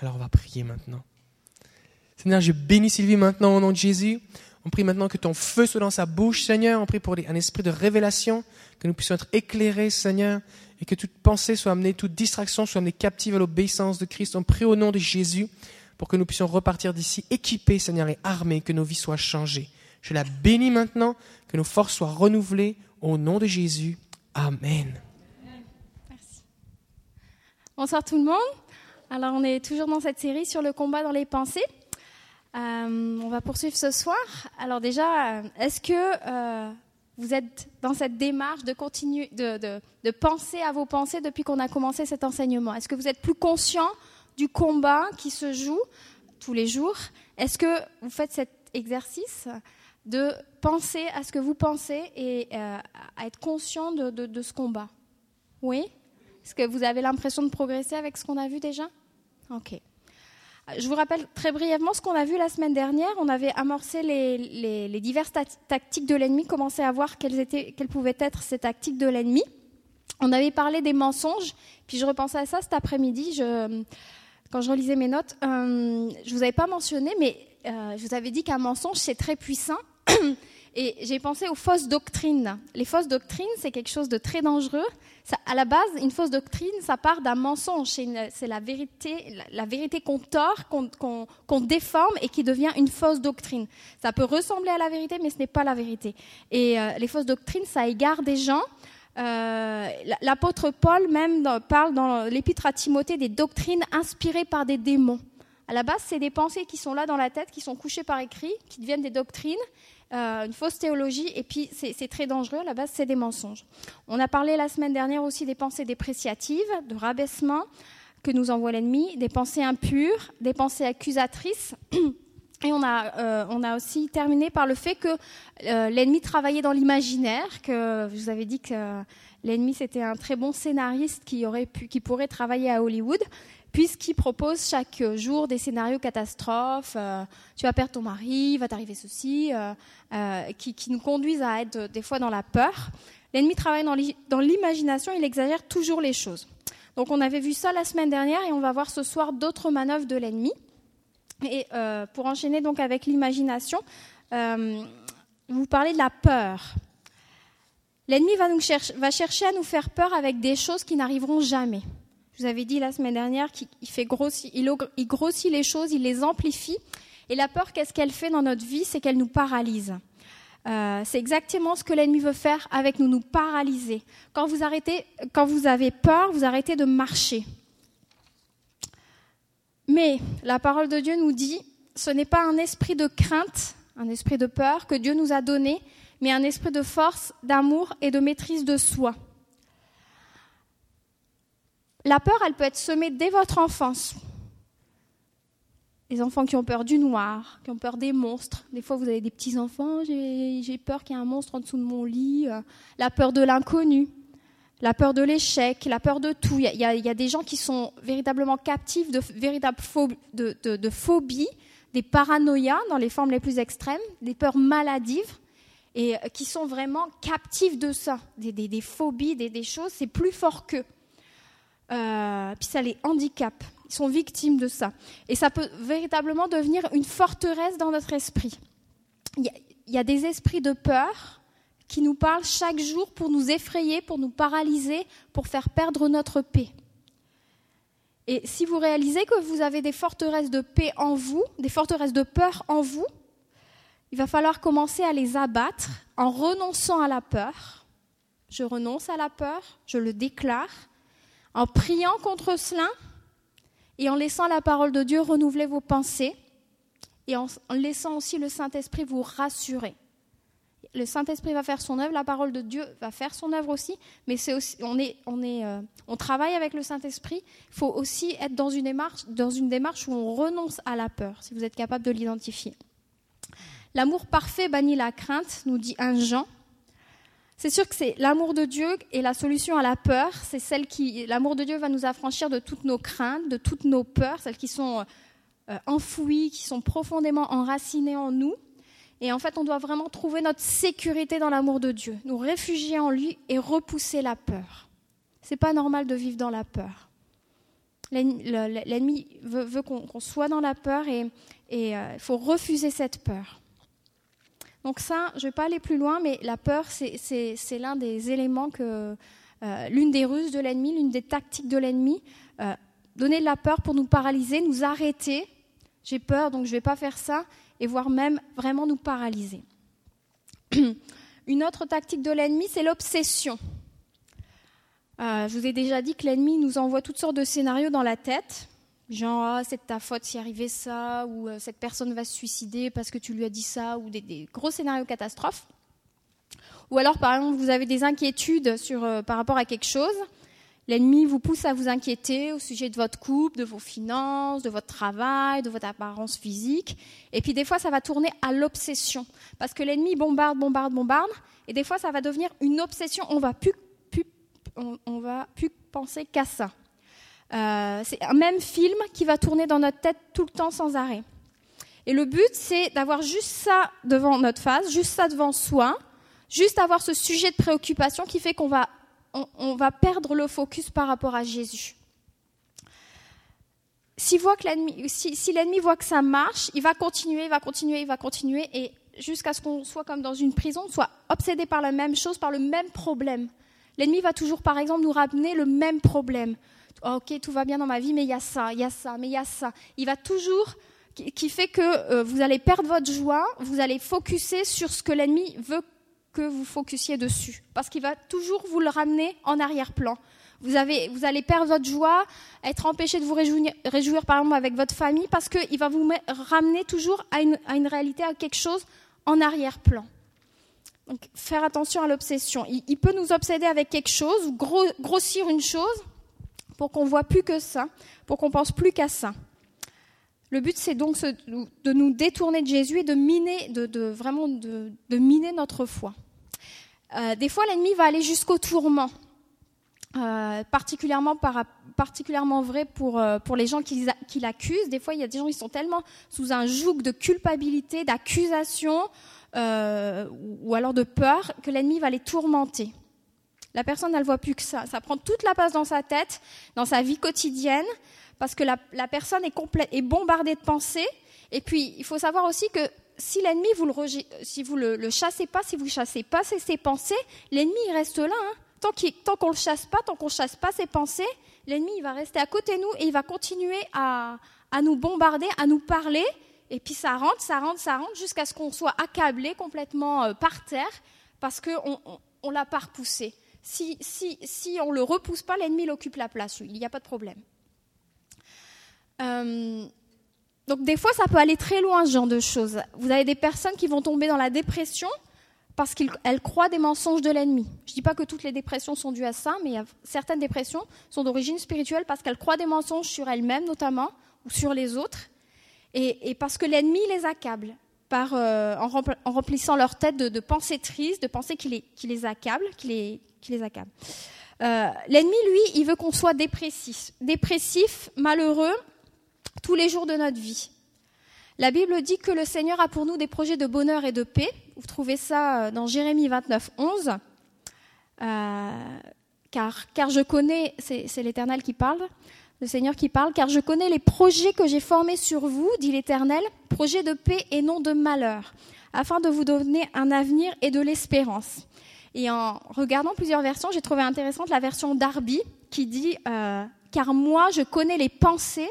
Alors on va prier maintenant. Seigneur, je bénis Sylvie maintenant au nom de Jésus. On prie maintenant que ton feu soit dans sa bouche, Seigneur. On prie pour un esprit de révélation, que nous puissions être éclairés, Seigneur, et que toute pensée soit amenée, toute distraction soit amenée captive à l'obéissance de Christ. On prie au nom de Jésus pour que nous puissions repartir d'ici équipés, Seigneur, et armés, que nos vies soient changées. Je la bénis maintenant, que nos forces soient renouvelées au nom de Jésus. Amen. Merci. Bonsoir tout le monde. Alors on est toujours dans cette série sur le combat dans les pensées. Euh, on va poursuivre ce soir. Alors déjà, euh, est-ce que euh, vous êtes dans cette démarche de de, penser à vos pensées depuis qu'on a commencé cet enseignement? Est-ce que vous êtes plus conscient du combat qui se joue tous les jours? Est-ce que vous faites cet exercice de penser à ce que vous pensez et à être conscient de ce combat? Oui? Est-ce que vous avez l'impression de progresser avec ce qu'on a vu déjà? Ok. Je vous rappelle très brièvement ce qu'on a vu la semaine dernière. On avait amorcé les, diverses tactiques de l'ennemi, commencé à voir quelles, étaient, quelles pouvaient être ces tactiques de l'ennemi. On avait parlé des mensonges, puis je repensais à ça cet après-midi. Quand je relisais mes notes, euh, je vous avais pas mentionné, mais euh, je vous avais dit qu'un mensonge c'est très puissant. Et j'ai pensé aux fausses doctrines. Les fausses doctrines, c'est quelque chose de très dangereux à la base, une fausse doctrine, ça part d'un mensonge. C'est la vérité, la, vérité qu'on tord, qu'on déforme et qui devient une fausse doctrine. Ça peut ressembler à la vérité, mais ce n'est pas la vérité. Et euh, les fausses doctrines, ça égare des gens. Euh, l'apôtre Paul même parle dans l'épître à Timothée des doctrines inspirées par des démons. À la base, c'est des pensées qui sont là dans la tête, qui sont couchées par écrit, qui deviennent des doctrines, euh, une fausse théologie, et puis c'est très dangereux, à la base c'est des mensonges. On a parlé la semaine dernière aussi des pensées dépréciatives, de rabaissement que nous envoie l'ennemi, des pensées impures, des pensées accusatrices. Et on a, euh, on a aussi terminé par le fait que euh, l'ennemi travaillait dans l'imaginaire, que je vous avais dit que l'ennemi c'était un très bon scénariste qui, aurait pu, qui pourrait travailler à Hollywood puisqu'il propose chaque jour des scénarios catastrophes. Euh, tu vas perdre ton mari, va t'arriver ceci, euh, euh, qui, nous conduisent à être des fois dans la peur. L'ennemi travaille dans l'imagination, il exagère toujours les choses. Donc on avait vu ça la semaine dernière et on va voir ce soir d'autres manœuvres de l'ennemi. Et pour enchaîner donc avec l'imagination, vous parlez de la peur. L'ennemi va chercher à nous faire peur avec des choses qui n'arriveront jamais. Vous avais dit la semaine dernière qu'il fait grossir, il, grossit les choses, il les amplifie. Et la peur, qu'est-ce qu'elle fait dans notre vie? C'est qu'elle nous paralyse. Euh, c'est exactement ce que l'ennemi veut faire avec nous, nous paralyser. Quand vous arrêtez, quand vous avez peur, vous arrêtez de marcher. Mais la parole de Dieu nous dit, ce n'est pas un esprit de crainte, un esprit de peur que Dieu nous a donné, mais un esprit de force, d'amour et de maîtrise de soi. La peur, elle peut être semée dès votre enfance. Les enfants qui ont peur du noir, qui ont peur des monstres. Des fois, vous avez des petits-enfants, j'ai peur qu'il y ait un monstre en dessous de mon lit. Euh, la peur de l'inconnu, la peur de l'échec, la peur de tout. Il y, a, des gens qui sont véritablement captifs de véritables de, phobies, des paranoïas dans les formes les plus extrêmes, des peurs maladives, et euh, qui sont vraiment captifs de ça, des, phobies, des choses, c'est plus fort qu'eux. Euh, puis ça les handicape. Ils sont victimes de ça. Et ça peut véritablement devenir une forteresse dans notre esprit. Il y, a, des esprits de peur qui nous parlent chaque jour pour nous effrayer, pour nous paralyser, pour faire perdre notre paix. Et si vous réalisez que vous avez des forteresses de paix en vous, des forteresses de peur en vous, il va falloir commencer à les abattre en renonçant à la peur. Je renonce à la peur, je le déclare, en priant contre cela et en laissant la parole de Dieu renouveler vos pensées et en, laissant aussi le Saint-Esprit vous rassurer. Le Saint-Esprit va faire son œuvre, la parole de Dieu va faire son œuvre aussi, mais c'est aussi, on, euh, travaille avec le Saint-Esprit. Il faut aussi être dans une démarche où on renonce à la peur, si vous êtes capable de l'identifier. L'amour parfait bannit la crainte, nous dit un Jean. C'est sûr que c'est l'amour de Dieu et la solution à la peur. C'est celle qui, l'amour de Dieu va nous affranchir de toutes nos craintes, de toutes nos peurs, celles qui sont euh, enfouies, qui sont profondément enracinées en nous. Et en fait, on doit vraiment trouver notre sécurité dans l'amour de Dieu, nous réfugier en lui et repousser la peur. C'est pas normal de vivre dans la peur. L'ennemi veut, qu'on soit dans la peur et il faut refuser cette peur. Donc ça, je ne vais pas aller plus loin, mais la peur, c'est l'un des éléments que, l'une des ruses de l'ennemi, l'une des tactiques de l'ennemi, donner de la peur pour nous paralyser, nous arrêter. J'ai peur, donc je ne vais pas faire ça, et voire même vraiment nous paralyser. Une autre tactique de l'ennemi, c'est l'obsession. Euh, je vous ai déjà dit que l'ennemi nous envoie toutes sortes de scénarios dans la tête. Genre, ah, c'est de ta faute si arrivait ça, ou euh, cette personne va se suicider parce que tu lui as dit ça, ou des, gros scénarios catastrophes. Ou alors, par exemple, vous avez des inquiétudes sur, euh, par rapport à quelque chose. L'ennemi vous pousse à vous inquiéter au sujet de votre couple, de vos finances, de votre travail, de votre apparence physique. Et puis des fois, ça va tourner à l'obsession. Parce que l'ennemi bombarde, bombarde, bombarde. Et des fois, ça va devenir une obsession. On va va plus penser qu'à ça. Euh, c'est un même film qui va tourner dans notre tête tout le temps sans arrêt. Et le but, c'est d'avoir juste ça devant notre face, juste ça devant soi, juste avoir ce sujet de préoccupation qui fait qu'on va on, va perdre le focus par rapport à Jésus. Si, l'ennemi voit que ça marche, il va continuer, il va continuer, il va continuer, et jusqu'à ce qu'on soit comme dans une prison, soit obsédé par la même chose, par le même problème. L'ennemi va toujours, par exemple, nous ramener le même problème. Oh, ok, tout va bien dans ma vie, mais il y a ça, il y a ça, mais il y a ça. Il va toujours, qui, fait que euh, vous allez perdre votre joie, vous allez focuser sur ce que l'ennemi veut que vous focussiez dessus, parce qu'il va toujours vous le ramener en arrière-plan. Vous, allez perdre votre joie, être empêché de vous réjouir, réjouir par exemple avec votre famille, parce qu'il va vous ramener toujours à une, réalité, à quelque chose en arrière-plan. Donc faire attention à l'obsession. Il, peut nous obséder avec quelque chose, grossir une chose, pour qu'on voit plus que ça, pour qu'on pense plus qu'à ça. Le but, c'est donc de nous détourner de Jésus et de miner, de, vraiment miner notre foi. Euh, des fois, l'ennemi va aller jusqu'au tourment, euh, particulièrement, vrai pour, euh, les gens qui, qui l'accusent. Des fois, il y a des gens qui sont tellement sous un joug de culpabilité, d'accusation ou alors de peur que l'ennemi va les tourmenter. La personne, elle voit plus que ça. Ça prend toute la place dans sa tête, dans sa vie quotidienne parce que la, personne est, complète, bombardée de pensées. Et puis, il faut savoir aussi que si l'ennemi, vous le, si vous le, chassez pas, si vous ne chassez pas ses, pensées, l'ennemi, il reste là. Hein. Tant qu'on ne le chasse pas, tant qu'on ne chasse pas ses pensées, l'ennemi, il va rester à côté de nous et il va continuer à, nous bombarder, à nous parler. Et puis ça rentre, ça rentre, ça rentre, jusqu'à ce qu'on soit accablé complètement euh, par terre parce qu'on on, l'a pas repoussé. Si, on ne le repousse pas, l'ennemi il occupe la place, il n'y a pas de problème. Euh, donc des fois, ça peut aller très loin, ce genre de choses. Vous avez des personnes qui vont tomber dans la dépression parce qu'elles croient des mensonges de l'ennemi. Je ne dis pas que toutes les dépressions sont dues à ça, mais certaines dépressions sont d'origine spirituelle parce qu'elles croient des mensonges sur elles-mêmes notamment, ou sur les autres, et, parce que l'ennemi les accable euh, en, remplissant leur tête de, pensées tristes, de pensées qui les, qui les accablent, qui les, qui les accablent. Euh, l'ennemi, lui, il veut qu'on soit dépressif, dépressif, malheureux, tous les jours de notre vie. La Bible dit que le Seigneur a pour nous des projets de bonheur et de paix. Vous trouvez ça euh, dans Jérémie 29, 11. Euh, car, car je connais, c'est l'Éternel qui parle, le Seigneur qui parle, car je connais les projets que j'ai formés sur vous, dit l'Éternel, projets de paix et non de malheur, afin de vous donner un avenir et de l'espérance. Et en regardant plusieurs versions, j'ai trouvé intéressante la version d'Arby qui dit euh, Car moi je connais les pensées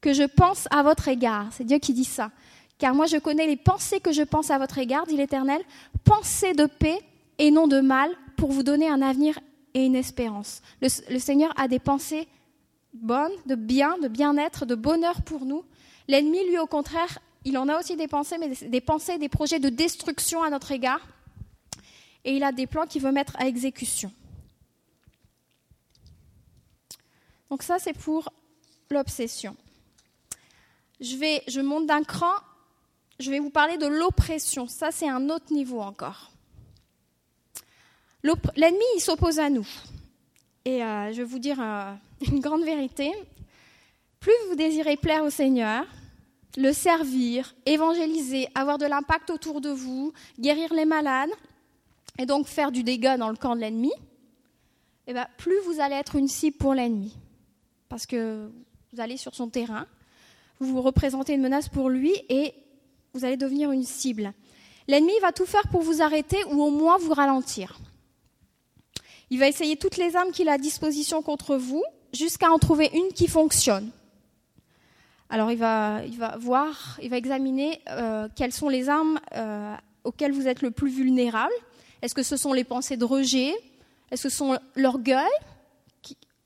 que je pense à votre égard. C'est Dieu qui dit ça. Car moi je connais les pensées que je pense à votre égard, dit l'Éternel, pensées de paix et non de mal, pour vous donner un avenir et une espérance. Le, Seigneur a des pensées bonnes, de bien, de bien-être, de bonheur pour nous. L'ennemi, lui, au contraire, il en a aussi des pensées, mais des pensées, des projets de destruction à notre égard. Et il a des plans qu'il veut mettre à exécution. Donc ça, c'est pour l'obsession je, je monte d'un cran, je vais vous parler de l'oppression. Ça, c'est un autre niveau encore. L'ennemi, il s'oppose à nous. Et euh, je vais vous dire euh, une grande vérité. Plus vous désirez plaire au Seigneur, le servir, évangéliser, avoir de l'impact autour de vous, guérir les malades, et donc faire du dégât dans le camp de l'ennemi, eh ben, plus vous allez être une cible pour l'ennemi. parce que vous allez sur son terrain, vous représentez une menace pour lui et vous allez devenir une cible. L'ennemi va tout faire pour vous arrêter ou au moins vous ralentir. Il va essayer toutes les armes qu'il a à disposition contre vous jusqu'à en trouver une qui fonctionne. Alors il va, il va voir, il va examiner euh, quelles sont les armes euh, auxquelles vous êtes le plus vulnérable. Est-ce que ce sont les pensées de rejet? Est-ce que ce sont l'orgueil?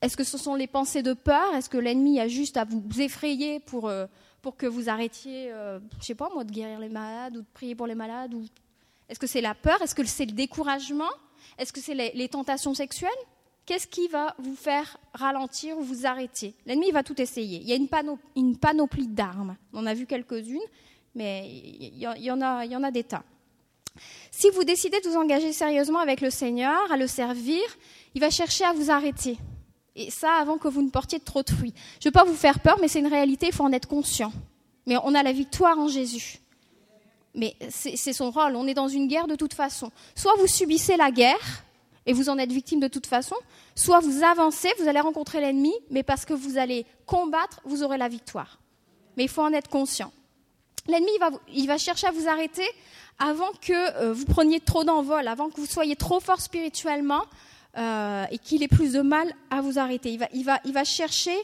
Est-ce que ce sont les pensées de peur? Est-ce que l'ennemi a juste à vous effrayer pour, euh, pour que vous arrêtiez, je je sais pas moi, de guérir les malades ou de prier pour les malades Est-ce que c'est la peur? Est-ce que c'est le découragement? Est-ce que c'est les tentations sexuelles? Qu'est-ce qui va vous faire ralentir ou vous arrêter? L'ennemi va tout essayer. Il y a une, panoplie d'armes. On en a vu quelques-unes, mais il y en a des tas. Si vous décidez de vous engager sérieusement avec le Seigneur, à le servir, il va chercher à vous arrêter. Et ça avant que vous ne portiez trop de fruits. Je ne veux pas vous faire peur, mais c'est une réalité, il faut en être conscient. Mais on a la victoire en Jésus. Mais c'est son rôle, on est dans une guerre de toute façon. Soit vous subissez la guerre, et vous en êtes victime de toute façon, soit vous avancez, vous allez rencontrer l'ennemi, mais parce que vous allez combattre, vous aurez la victoire. Mais il faut en être conscient. L'ennemi, il va, chercher à vous arrêter avant que euh, vous preniez trop d'envol, avant que vous soyez trop fort spirituellement euh, et qu'il ait plus de mal à vous arrêter. Il va, chercher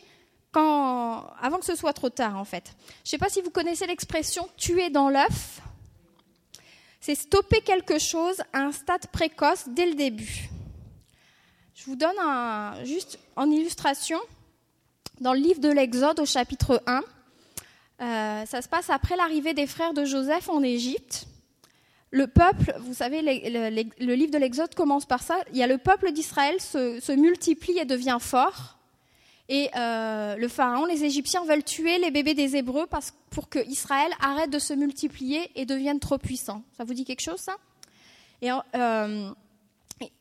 avant que ce soit trop tard, en fait. Je ne sais pas si vous connaissez l'expression tuer dans l'œuf c'est stopper quelque chose à un stade précoce dès le début. Je vous donne juste en illustration dans le livre de l'Exode au chapitre 1. Euh, ça se passe après l'arrivée des frères de Joseph en Égypte. Le peuple, vous savez, le, livre de l'Exode commence par ça. Il y a le peuple d'Israël se multiplie et devient fort. Et euh, le pharaon, les Égyptiens veulent tuer les bébés des Hébreux parce, pour que Israël arrête de se multiplier et devienne trop puissant. Ça vous dit quelque chose, ça? Et euh,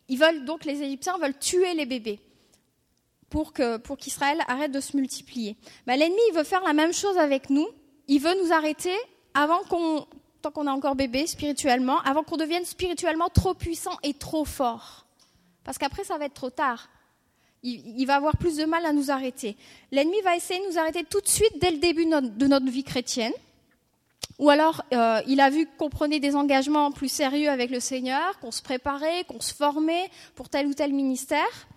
ils veulent donc les Égyptiens veulent tuer les bébés pour que pour qu'Israël arrête de se multiplier. Ben, l'ennemi veut faire la même chose avec nous. Il veut nous arrêter avant qu'on tant qu'on a encore bébé spirituellement, avant qu'on devienne spirituellement trop puissant et trop fort. Parce qu'après ça va être trop tard il, va avoir plus de mal à nous arrêter. L'ennemi va essayer de nous arrêter tout de suite dès le début de notre, vie chrétienne. Ou alors, euh, il a vu qu'on prenait des engagements plus sérieux avec le Seigneur, qu'on se préparait, qu'on se formait pour tel ou tel ministère.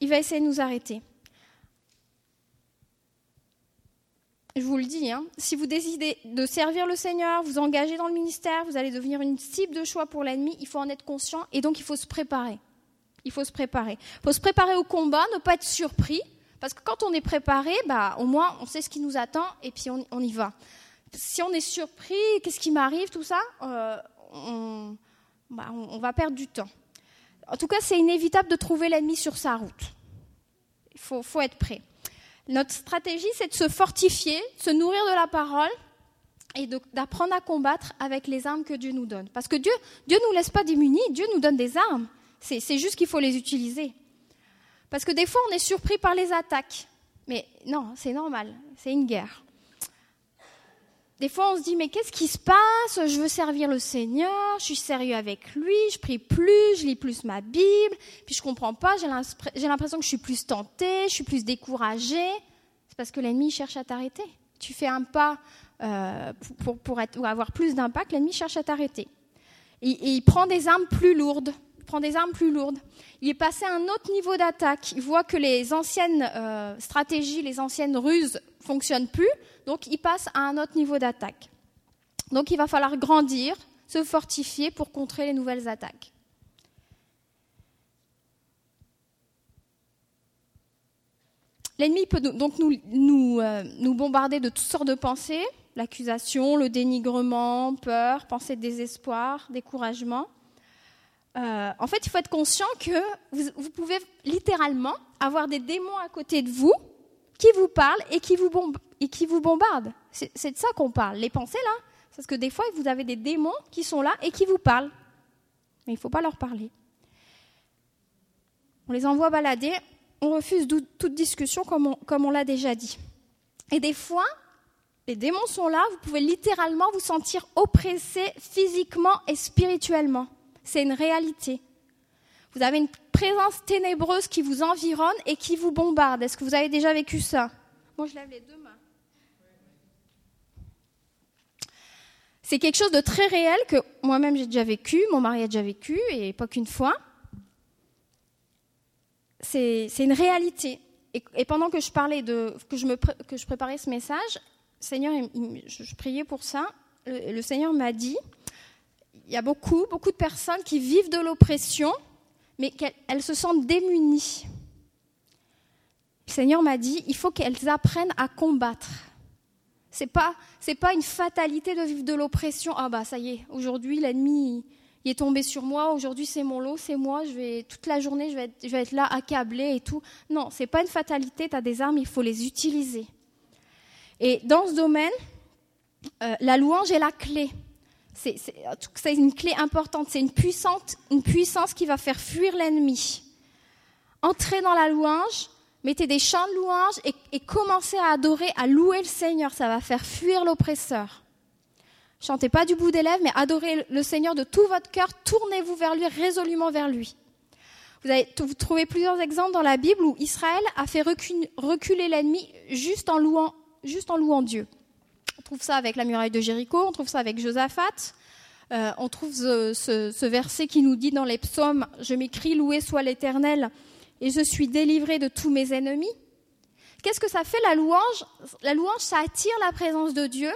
Il va essayer de nous arrêter. Je vous le dis, hein, si vous décidez de servir le Seigneur, vous engager dans le ministère, vous allez devenir une cible de choix pour l'ennemi, il faut en être conscient et donc il faut se préparer. Il faut se préparer. Il faut se préparer au combat, ne pas être surpris, parce que quand on est préparé, bah, au moins on sait ce qui nous attend et puis on, y va. Si on est surpris, qu'est-ce qui m'arrive, tout ça, euh, bah, on, va perdre du temps. En tout cas, c'est inévitable de trouver l'ennemi sur sa route. Il faut, être prêt. Notre stratégie, c'est de se fortifier, de se nourrir de la parole et d'apprendre à combattre avec les armes que Dieu nous donne. Parce que Dieu ne nous laisse pas démunis, Dieu nous donne des armes. C'est juste qu'il faut les utiliser. Parce que des fois, on est surpris par les attaques. Mais non, c'est normal, c'est une guerre. Des fois, on se dit, mais qu'est-ce qui se passe? Je veux servir le Seigneur, je suis sérieux avec lui, je prie plus, je lis plus ma Bible, puis je comprends pas, j'ai l'impression que je suis plus tentée, je suis plus découragée. C'est parce que l'ennemi cherche à t'arrêter. Tu fais un pas euh, pour, être, avoir plus d'impact, l'ennemi cherche à t'arrêter. et il prend des armes plus lourdes prend des armes plus lourdes. Il est passé à un autre niveau d'attaque. Il voit que les anciennes euh, stratégies, les anciennes ruses fonctionnent plus, donc il passe à un autre niveau d'attaque. Donc il va falloir grandir, se fortifier pour contrer les nouvelles attaques. L'ennemi peut donc euh, nous, bombarder de toutes sortes de pensées, l'accusation, le dénigrement, peur, pensée de désespoir, découragement. Euh, en fait, il faut être conscient que vous, pouvez littéralement avoir des démons à côté de vous qui vous parlent et qui vous, et qui vous bombardent. C'est de ça qu'on parle. Les pensées, là, parce que des fois, vous avez des démons qui sont là et qui vous parlent. Mais il ne faut pas leur parler. On les envoie balader, on refuse toute discussion comme on, comme on l'a déjà dit. Et des fois, les démons sont là, vous pouvez littéralement vous sentir oppressé physiquement et spirituellement. C'est une réalité. Vous avez une présence ténébreuse qui vous environne et qui vous bombarde. Est-ce que vous avez déjà vécu ça? Moi, je les deux mains. C'est quelque chose de très réel que moi-même j'ai déjà vécu, mon mari a déjà vécu, et pas qu'une fois. C'est une réalité. Et, pendant que je parlais de, que je, me, que je préparais ce message, Seigneur, je, priais pour ça. Le, Seigneur m'a dit, il y a beaucoup, beaucoup de personnes qui vivent de l'oppression, mais qu'elles se sentent démunies. Le Seigneur m'a dit, il faut qu'elles apprennent à combattre. C'est pas, pas une fatalité de vivre de l'oppression. Ah bah ça y est, aujourd'hui l'ennemi est tombé sur moi. Aujourd'hui c'est mon lot, c'est moi. Toute la journée, je vais être, je vais être là accablé et tout. Non, c'est pas une fatalité. Tu as des armes, il faut les utiliser. Et dans ce domaine, euh, la louange est la clé. C'est, une clé importante. C'est une, puissance qui va faire fuir l'ennemi. Entrez dans la louange, mettez des chants de louange et, commencez à adorer, à louer le Seigneur. Ça va faire fuir l'oppresseur. Chantez pas du bout des lèvres, mais adorez le Seigneur de tout votre cœur. Tournez-vous vers lui, résolument vers lui. Vous, avez, vous trouvez plusieurs exemples dans la Bible où Israël a fait reculer l'ennemi juste en louant Dieu. Trouve ça avec la muraille de Jéricho, on trouve ça avec Josaphat, euh, on trouve ce, verset qui nous dit dans les psaumes, Je m'écris, loué soit l'Éternel, et je suis délivré de tous mes ennemis. Qu'est-ce que ça fait la louange? La louange, ça attire la présence de Dieu,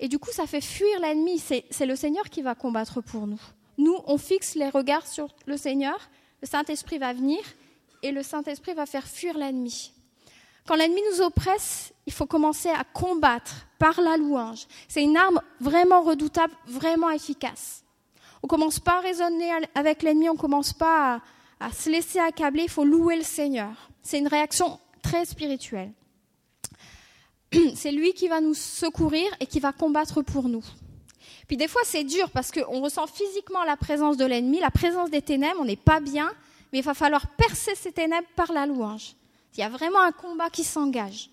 et du coup, ça fait fuir l'ennemi. C'est le Seigneur qui va combattre pour nous. Nous, on fixe les regards sur le Seigneur, le Saint-Esprit va venir, et le Saint-Esprit va faire fuir l'ennemi. Quand l'ennemi nous oppresse, il faut commencer à combattre par la louange. C'est une arme vraiment redoutable, vraiment efficace. On commence pas à raisonner avec l'ennemi, on commence pas à, à se laisser accabler, il faut louer le Seigneur. C'est une réaction très spirituelle. C'est lui qui va nous secourir et qui va combattre pour nous. Puis des fois c'est dur parce qu'on ressent physiquement la présence de l'ennemi, la présence des ténèbres, on n'est pas bien, mais il va falloir percer ces ténèbres par la louange. Il y a vraiment un combat qui s'engage.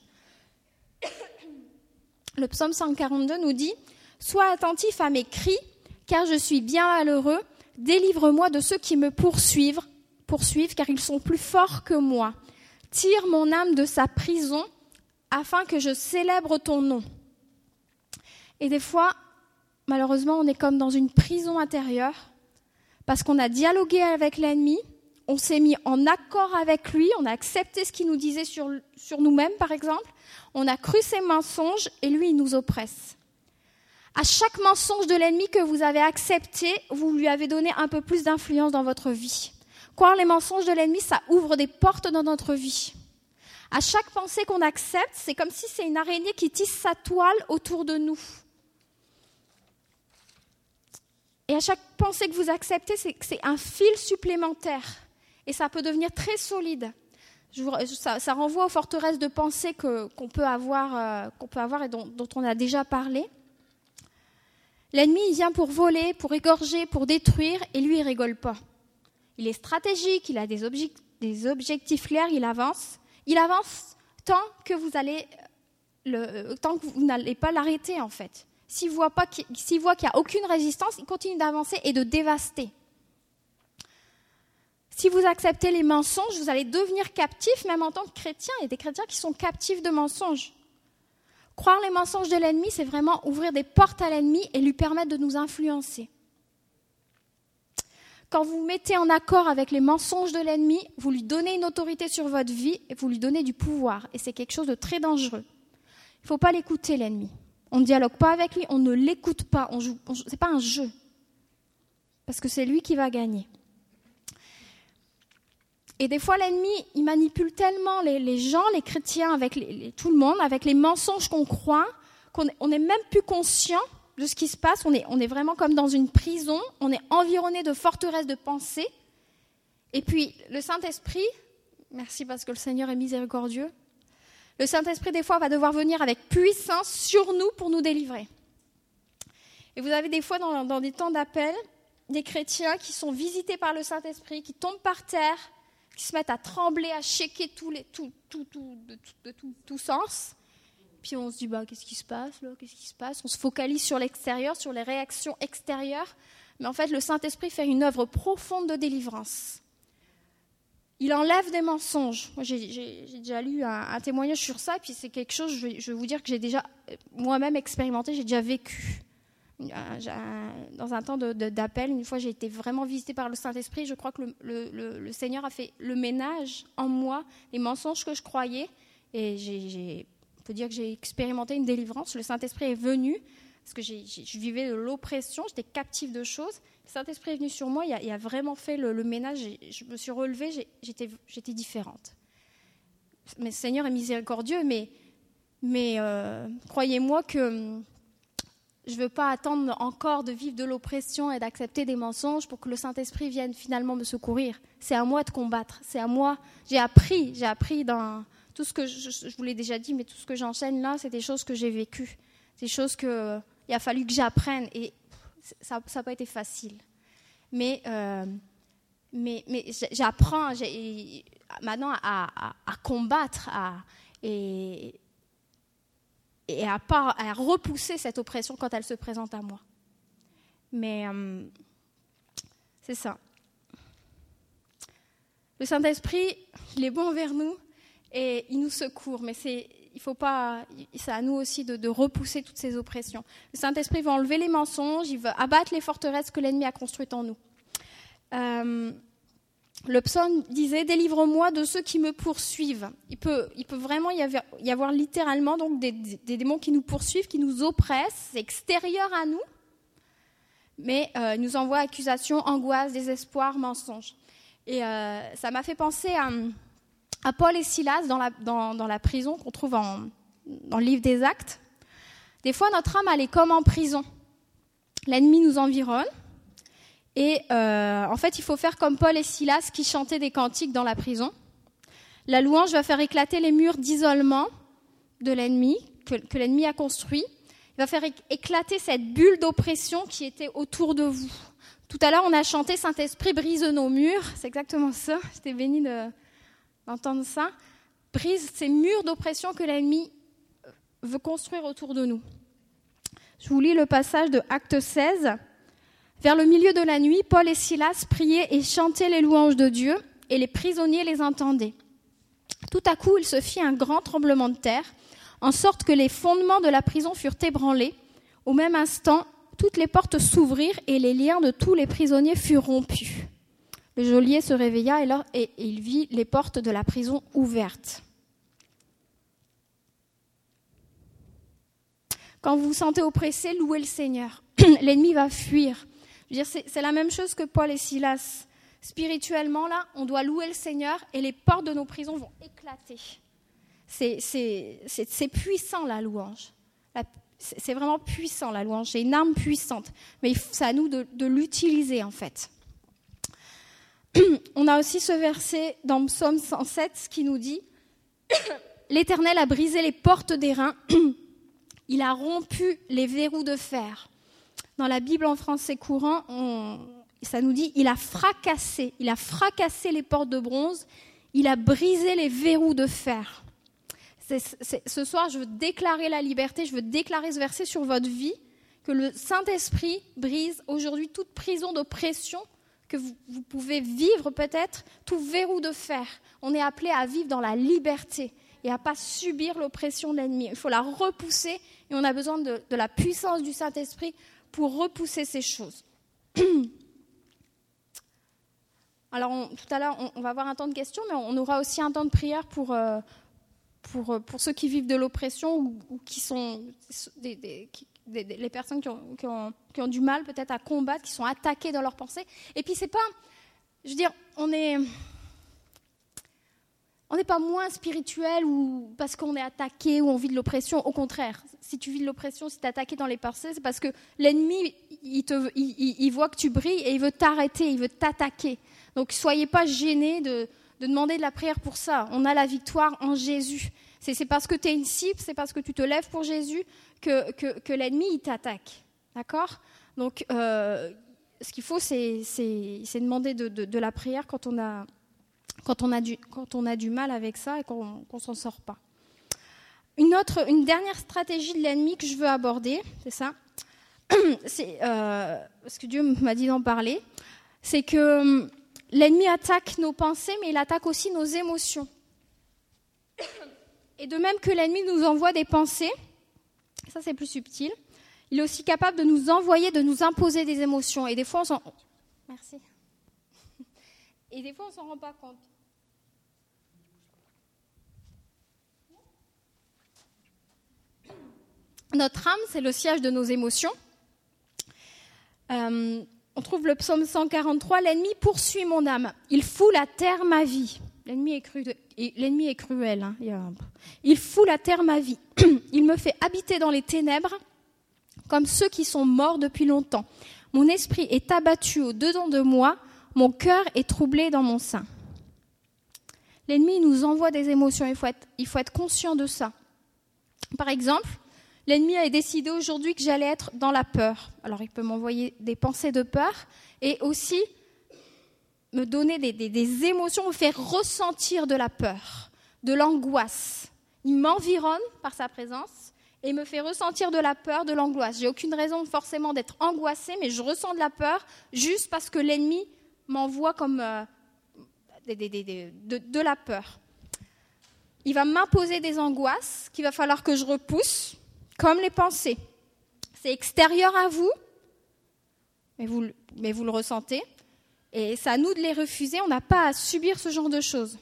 Le psaume 142 nous dit Sois attentif à mes cris, car je suis bien malheureux. Délivre-moi de ceux qui me poursuivent, poursuivent, car ils sont plus forts que moi. Tire mon âme de sa prison, afin que je célèbre ton nom. Et des fois, malheureusement, on est comme dans une prison intérieure, parce qu'on a dialogué avec l'ennemi, on s'est mis en accord avec lui, on a accepté ce qu'il nous disait sur, nous-mêmes, par exemple, on a cru ses mensonges et lui, il nous oppresse. À chaque mensonge de l'ennemi que vous avez accepté, vous lui avez donné un peu plus d'influence dans votre vie. Croire les mensonges de l'ennemi, ça ouvre des portes dans notre vie. À chaque pensée qu'on accepte, c'est comme si c'est une araignée qui tisse sa toile autour de nous. Et à chaque pensée que vous acceptez, c'est un fil supplémentaire et ça peut devenir très solide. ça, renvoie aux forteresses de pensée qu'on peut, avoir, euh, qu'on peut avoir et dont, on a déjà parlé. L'ennemi, il vient pour voler, pour égorger, pour détruire, et lui, il rigole pas. Il est stratégique, il a des, objectifs clairs, il avance. Il avance tant que vous allez, le, tant que vous n'allez pas l'arrêter, en fait. S'il voit qu'il n'y a aucune résistance, il continue d'avancer et de dévaster. Si vous acceptez les mensonges, vous allez devenir captif, même en tant que chrétien. Il y a des chrétiens qui sont captifs de mensonges. Croire les mensonges de l'ennemi, c'est vraiment ouvrir des portes à l'ennemi et lui permettre de nous influencer. Quand vous mettez en accord avec les mensonges de l'ennemi, vous lui donnez une autorité sur votre vie et vous lui donnez du pouvoir. Et c'est quelque chose de très dangereux. Il ne faut pas l'écouter, l'ennemi. On ne dialogue pas avec lui, on ne l'écoute pas. Ce n'est pas un jeu. Parce que c'est lui qui va gagner. Et des fois, l'ennemi, il manipule tellement les, gens, les chrétiens, avec tout le monde, avec les mensonges qu'on croit, qu'on n'est même plus conscient de ce qui se passe. On est, on est vraiment comme dans une prison, on est environné de forteresses de pensée. Et puis, le Saint-Esprit, merci parce que le Seigneur est miséricordieux, le Saint-Esprit, des fois, va devoir venir avec puissance sur nous pour nous délivrer. Et vous avez des fois, dans, dans des temps d'appel, des chrétiens qui sont visités par le Saint-Esprit, qui tombent par terre, qui se mettent à trembler, à shaker tous les, tout, tout, tout, de, tout, tout, sens. Puis on se dit, bah, qu'est-ce qui se passe là? On se focalise sur l'extérieur, sur les réactions extérieures. mais en fait, le Saint-Esprit fait une œuvre profonde de délivrance. Il enlève des mensonges. J'ai déjà lu un, témoignage sur ça, puis c'est quelque chose, je vais, vous dire, que j'ai déjà moi-même expérimenté, j'ai déjà vécu. Dans un temps d'appel, une fois, j'ai été vraiment visitée par le Saint-Esprit. Je crois que le, Seigneur a fait le ménage en moi, les mensonges que je croyais, et on peut dire que j'ai expérimenté une délivrance. Le Saint-Esprit est venu, parce que je vivais de l'oppression, j'étais captive de choses. Le Saint-Esprit est venu sur moi, il a, vraiment fait le, ménage, je me suis relevée, j'étais différente. Mais le Seigneur est miséricordieux, mais, mais euh, croyez-moi que je ne veux pas attendre encore de vivre de l'oppression et d'accepter des mensonges pour que le Saint-Esprit vienne finalement me secourir. C'est à moi de combattre, c'est à moi. J'ai appris, j'ai appris dans tout ce que je, je vous l'ai déjà dit, mais tout ce que j'enchaîne là, c'est des choses que j'ai vécues, des choses que il a fallu que j'apprenne et ça n'a pas été facile. Mais, euh, mais, mais j'apprends maintenant à, combattre à, et, et à, repousser cette oppression quand elle se présente à moi. Mais euh, c'est ça. Le Saint-Esprit, il est bon envers nous et il nous secourt, mais c'est il faut pas, c'est à nous aussi de, repousser toutes ces oppressions. Le Saint-Esprit va enlever les mensonges, il va abattre les forteresses que l'ennemi a construites en nous. Euh, le psaume disait Délivre-moi de ceux qui me poursuivent. Il peut, il peut vraiment y avoir, y avoir littéralement donc des, démons qui nous poursuivent, qui nous oppressent, c'est extérieur à nous, mais euh, nous envoient accusations, angoisse, désespoir, mensonges. Et euh, ça m'a fait penser à Paul et Silas dans la, prison qu'on trouve dans le livre des Actes. Des fois, notre âme, elle est comme en prison. L'ennemi nous environne. Et euh, en fait, il faut faire comme Paul et Silas qui chantaient des cantiques dans la prison. La louange va faire éclater les murs d'isolement de l'ennemi, que, l'ennemi a construit. Il va faire éclater cette bulle d'oppression qui était autour de vous. Tout à l'heure, on a chanté Saint-Esprit brise nos murs. C'est exactement ça. J'étais béni de, Entendre ça, brise ces murs d'oppression que l'ennemi veut construire autour de nous. Je vous lis le passage de Acte 16. Vers le milieu de la nuit, Paul et Silas priaient et chantaient les louanges de Dieu, et les prisonniers les entendaient. Tout à coup, il se fit un grand tremblement de terre, en sorte que les fondements de la prison furent ébranlés. Au même instant, toutes les portes s'ouvrirent et les liens de tous les prisonniers furent rompus. Le geôlier se réveilla et, il vit les portes de la prison ouvertes. Quand vous vous sentez oppressé, louez le Seigneur. L'ennemi va fuir. C'est la même chose que Paul et Silas. Spirituellement, là, on doit louer le Seigneur et les portes de nos prisons vont éclater. C'est puissant la louange. C'est vraiment puissant la louange. C'est une arme puissante. Mais c'est à nous de l'utiliser en fait. on a aussi ce verset dans Psaume 107 qui nous dit L'Éternel a brisé les portes des reins, il a rompu les verrous de fer. Dans la Bible en français courant, ça nous dit il a fracassé, il a fracassé les portes de bronze, il a brisé les verrous de fer. ce soir, je veux déclarer la liberté, je veux déclarer ce verset sur votre vie, que le Saint-Esprit brise aujourd'hui toute prison d'oppression que vous, pouvez vivre peut-être, tout verrou de fer. On est appelé à vivre dans la liberté et à pas subir l'oppression de l'ennemi. Il faut la repousser et on a besoin de, la puissance du Saint-Esprit pour repousser ces choses. Alors tout à l'heure, on, va avoir un temps de questions, mais on aura aussi un temps de prière pour, euh, pour, pour ceux qui vivent de l'oppression ou, qui sont des, les personnes qui ont, qui ont, du mal peut-être à combattre, qui sont attaquées dans leurs pensées. Et puis c'est pas, je veux dire, on est, on n'est pas moins spirituel ou parce qu'on est attaqué ou on vit de l'oppression. Au contraire, si tu vis de l'oppression, si tu es attaqué dans les pensées, c'est parce que l'ennemi, il, voit que tu brilles et il veut t'arrêter, il veut t'attaquer. Donc soyez pas gênés de, de demander de la prière pour ça. On a la victoire en Jésus. C'est parce que tu es une cible, c'est parce que tu te lèves pour Jésus que, que, l'ennemi t'attaque. D'accord? Donc, euh, ce qu'il faut, c'est demander de, de, la prière quand on, a, quand, on a du, quand on a du mal avec ça et qu'on ne s'en sort pas. Une, autre, une dernière stratégie de l'ennemi que je veux aborder, c'est ça. c'est euh, ce que Dieu m'a dit d'en parler, c'est que hum, l'ennemi attaque nos pensées, mais il attaque aussi nos émotions. Et de même que l'ennemi nous envoie des pensées, ça c'est plus subtil, il est aussi capable de nous envoyer, de nous imposer des émotions. Et des fois, on s'en... Merci. Et des fois, on s'en rend pas compte. Notre âme, c'est le siège de nos émotions. Euh, on trouve le psaume 143, l'ennemi poursuit mon âme, il fout la terre ma vie. L'ennemi est, cruel. Hein. Il fout la terre ma vie. Il me fait habiter dans les ténèbres comme ceux qui sont morts depuis longtemps. Mon esprit est abattu au-dedans de moi, mon cœur est troublé dans mon sein. L'ennemi nous envoie des émotions, il faut être conscient de ça. Par exemple, l'ennemi a décidé aujourd'hui que j'allais être dans la peur. Alors il peut m'envoyer des pensées de peur et aussi me donner des, émotions, me faire ressentir de la peur, de l'angoisse. Il m'environne par sa présence et me fait ressentir de la peur, de l'angoisse. J'ai aucune raison forcément d'être angoissée, mais je ressens de la peur juste parce que l'ennemi m'envoie comme euh, de, la peur. Il va m'imposer des angoisses qu'il va falloir que je repousse, comme les pensées. C'est extérieur à vous, mais vous, le ressentez. Et c'est à nous de les refuser. On n'a pas à subir ce genre de choses.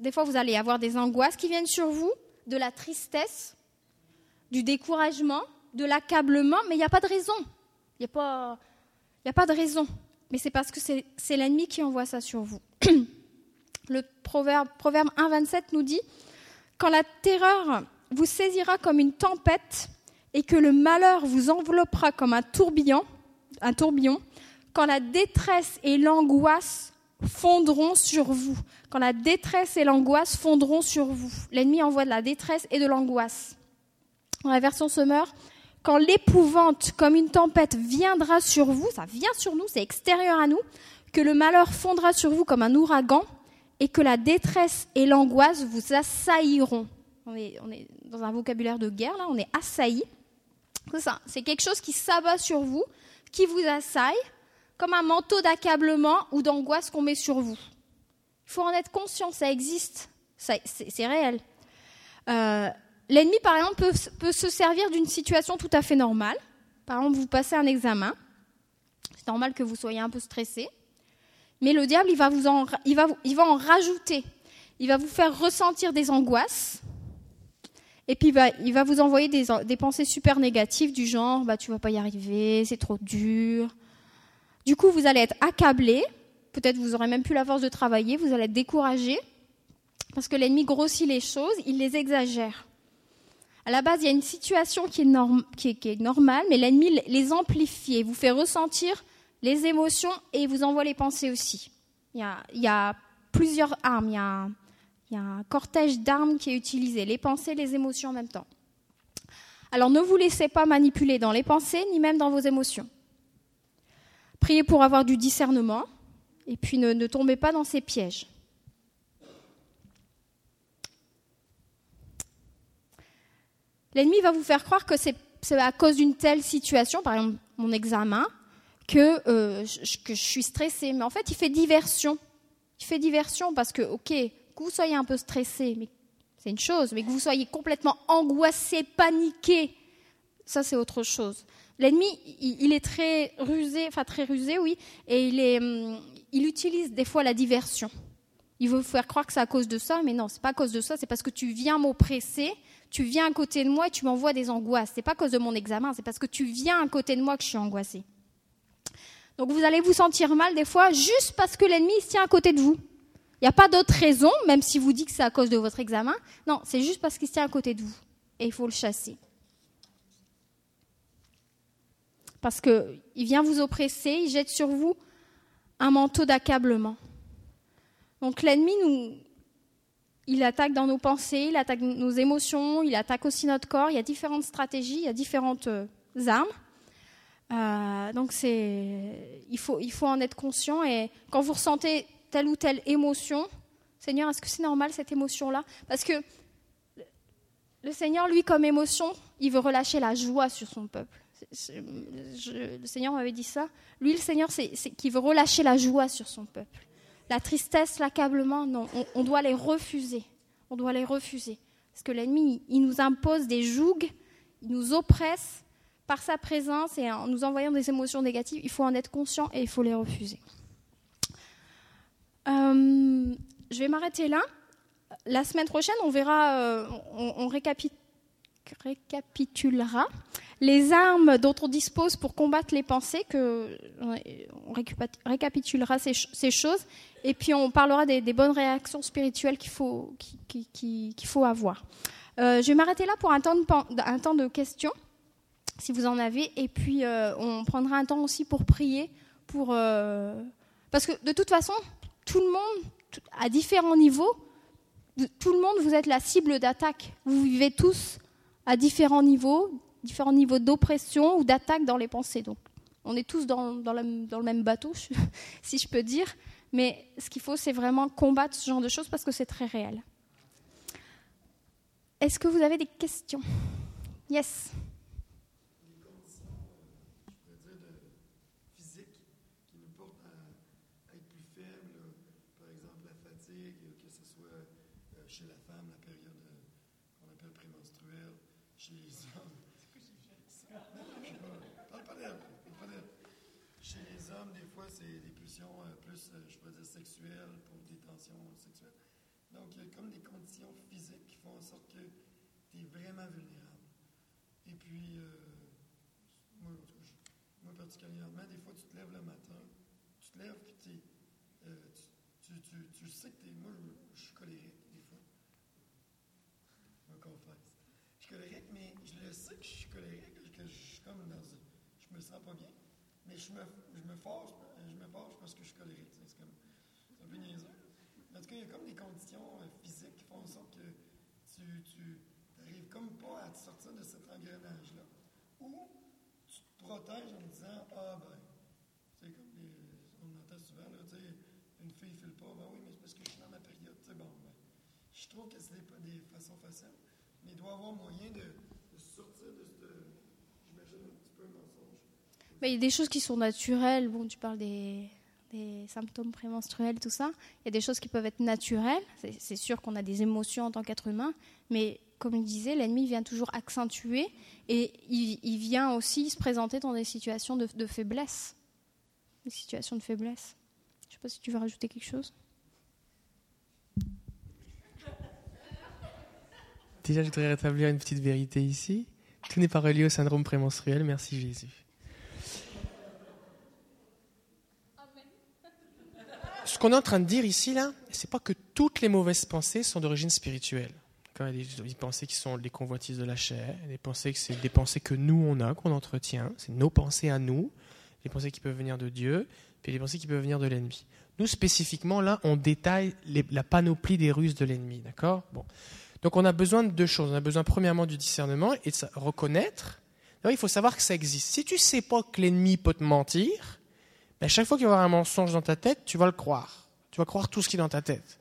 Des fois, vous allez avoir des angoisses qui viennent sur vous, de la tristesse, du découragement, de l'accablement, mais il n'y a pas de raison. Il n'y a, pas, a pas de raison. Mais c'est parce que c'est l'ennemi qui envoie ça sur vous. Le proverbe, proverbe 1,27 nous dit Quand la terreur vous saisira comme une tempête et que le malheur vous enveloppera comme un tourbillon, un tourbillon, quand la détresse et l'angoisse fondront sur vous, quand la détresse et l'angoisse fondront sur vous. L'ennemi envoie de la détresse et de l'angoisse dans la version Semeur, quand l'épouvante comme une tempête viendra sur vous, ça vient sur nous, c'est extérieur à nous, que le malheur fondra sur vous comme un ouragan et que la détresse et l'angoisse vous assailliront. On est, dans un vocabulaire de guerre, là, on est assailli. C'est ça, c'est quelque chose qui s'abat sur vous, qui vous assaille, comme un manteau d'accablement ou d'angoisse qu'on met sur vous. Il faut en être conscient, ça existe, c'est réel. Euh, L'ennemi, par exemple, peut, se servir d'une situation tout à fait normale. Par exemple, vous passez un examen. C'est normal que vous soyez un peu stressé. Mais le diable, il va en rajouter. Il va vous faire ressentir des angoisses. Et puis, il va, il vous envoyer des, pensées super négatives du genre bah, Tu vas pas y arriver, c'est trop dur. Du coup, vous allez être accablé. Peut-être vous aurez même plus la force de travailler. Vous allez être découragé. Parce que l'ennemi grossit les choses, il les exagère. À la base, il y a une situation qui est, normale, mais l'ennemi les amplifie, vous fait ressentir les émotions et vous envoie les pensées aussi. Il y a, plusieurs armes, il il y a un cortège d'armes qui est utilisé, les pensées, les émotions en même temps. Alors ne vous laissez pas manipuler dans les pensées, ni même dans vos émotions. Priez pour avoir du discernement, et puis ne, tombez pas dans ces pièges. L'ennemi va vous faire croire que c'est à cause d'une telle situation, par exemple mon examen, que, euh, je, que je suis stressée. Mais en fait, il fait diversion. Il fait diversion parce que, ok, que vous soyez un peu stressé, c'est une chose, mais que vous soyez complètement angoissé, paniqué, ça c'est autre chose. L'ennemi, il, est très rusé, enfin très rusé, oui, et il, hum, il utilise des fois la diversion. Il veut vous faire croire que c'est à cause de ça, mais non, c'est pas à cause de ça, c'est parce que tu viens m'oppresser, tu viens à côté de moi et tu m'envoies des angoisses. C'est pas à cause de mon examen, c'est parce que tu viens à côté de moi que je suis angoissée. Donc vous allez vous sentir mal des fois juste parce que l'ennemi se tient à côté de vous. N'y a pas d'autre raison, même si vous dites que c'est à cause de votre examen. Non, c'est juste parce qu'il se tient à côté de vous. Et il faut le chasser. Parce qu'il vient vous oppresser, il jette sur vous un manteau d'accablement. Donc l'ennemi il attaque dans nos pensées, il attaque nos émotions, il attaque aussi notre corps. Il y a différentes stratégies, il y a différentes euh, armes. Euh, donc c'est, il faut, il faut en être conscient. Et quand vous ressentez telle ou telle émotion, Seigneur, est-ce que c'est normal cette émotion-là? Parce que le Seigneur, lui, comme émotion, il veut relâcher la joie sur son peuple. le Seigneur m'avait dit ça. Lui, le Seigneur, c'est qui veut relâcher la joie sur son peuple. La tristesse, l'accablement, non, on, doit les refuser. On doit les refuser. Parce que l'ennemi, il nous impose des jougs, il nous oppresse par sa présence et en nous envoyant des émotions négatives. Il faut en être conscient et il faut les refuser. Euh, je vais m'arrêter là. La semaine prochaine, on verra, euh, on, récapitulera les armes dont on dispose pour combattre les pensées, on récapitulera ces, choses, et puis on parlera des, bonnes réactions spirituelles qu'il faut, avoir. Euh, je vais m'arrêter là pour un temps, de, questions, si vous en avez, et puis on prendra un temps aussi pour prier, pour, parce que de toute façon, tout le monde, à différents niveaux, tout le monde, vous êtes la cible d'attaque. Vous vivez tous à différents niveaux, différents niveaux d'oppression ou d'attaque dans les pensées. Donc, on est tous dans, dans, le même bateau, si je peux dire. Mais ce qu'il faut, c'est vraiment combattre ce genre de choses parce que c'est très réel. Est-ce que vous avez des questions? Yes. Vraiment vulnérable. Et puis, euh, moi, moi, particulièrement, des fois, tu te lèves le matin, tu te lèves, puis euh, tu, tu, tu, sais que tu es. Moi, je, suis colérique, des fois. Je me confesse. Je suis colérique, mais je le sais que je suis colérique, que je suis comme dans. Je me sens pas bien. Mais je me, je je me force parce que je suis colérique. C'est comme. C'est un peu niaiseux. En tout cas, il y a comme des conditions euh, physiques qui font en sorte que tu, tu n'arrives comme pas à te sortir de cet engrenage-là. Ou tu te protèges en disant Ah, ben, sais, comme on entend souvent, là, une fille ne file pas, ben oui, mais c'est parce que je suis dans ma période. Tu sais, bon, ben, je trouve que ce n'est pas des façons faciles, mais il doit y avoir moyen de, sortir de ce, j'imagine, un petit peu mensonge. Mais il y a des choses qui sont naturelles. Bon, tu parles des des symptômes prémenstruels, tout ça. Il y a des choses qui peuvent être naturelles. C'est sûr qu'on a des émotions en tant qu'être humain, mais comme il disait, l'ennemi vient toujours accentuer et il, vient aussi se présenter dans des situations de, de faiblesse. Des situations de faiblesse. Je ne sais pas si tu veux rajouter quelque chose. Déjà, je voudrais rétablir une petite vérité ici. Tout n'est pas relié au syndrome prémenstruel. Merci Jésus. Qu'on est en train de dire ici, là, c'est pas que toutes les mauvaises pensées sont d'origine spirituelle. Il y a des pensées qui sont les convoitises de la chair, des pensées que c'est des pensées que nous on a, qu'on entretient, c'est nos pensées à nous, des pensées qui peuvent venir de Dieu, puis des pensées qui peuvent venir de l'ennemi. Nous spécifiquement là, on détaille la panoplie des ruses de l'ennemi, d'accord? Bon, donc on a besoin de deux choses. On a besoin premièrement du discernement et de reconnaître. il faut savoir que ça existe. Si tu sais pas que l'ennemi peut te mentir, à chaque fois qu'il va y avoir un mensonge dans ta tête, tu vas le croire. Tu vas croire tout ce qui est dans ta tête.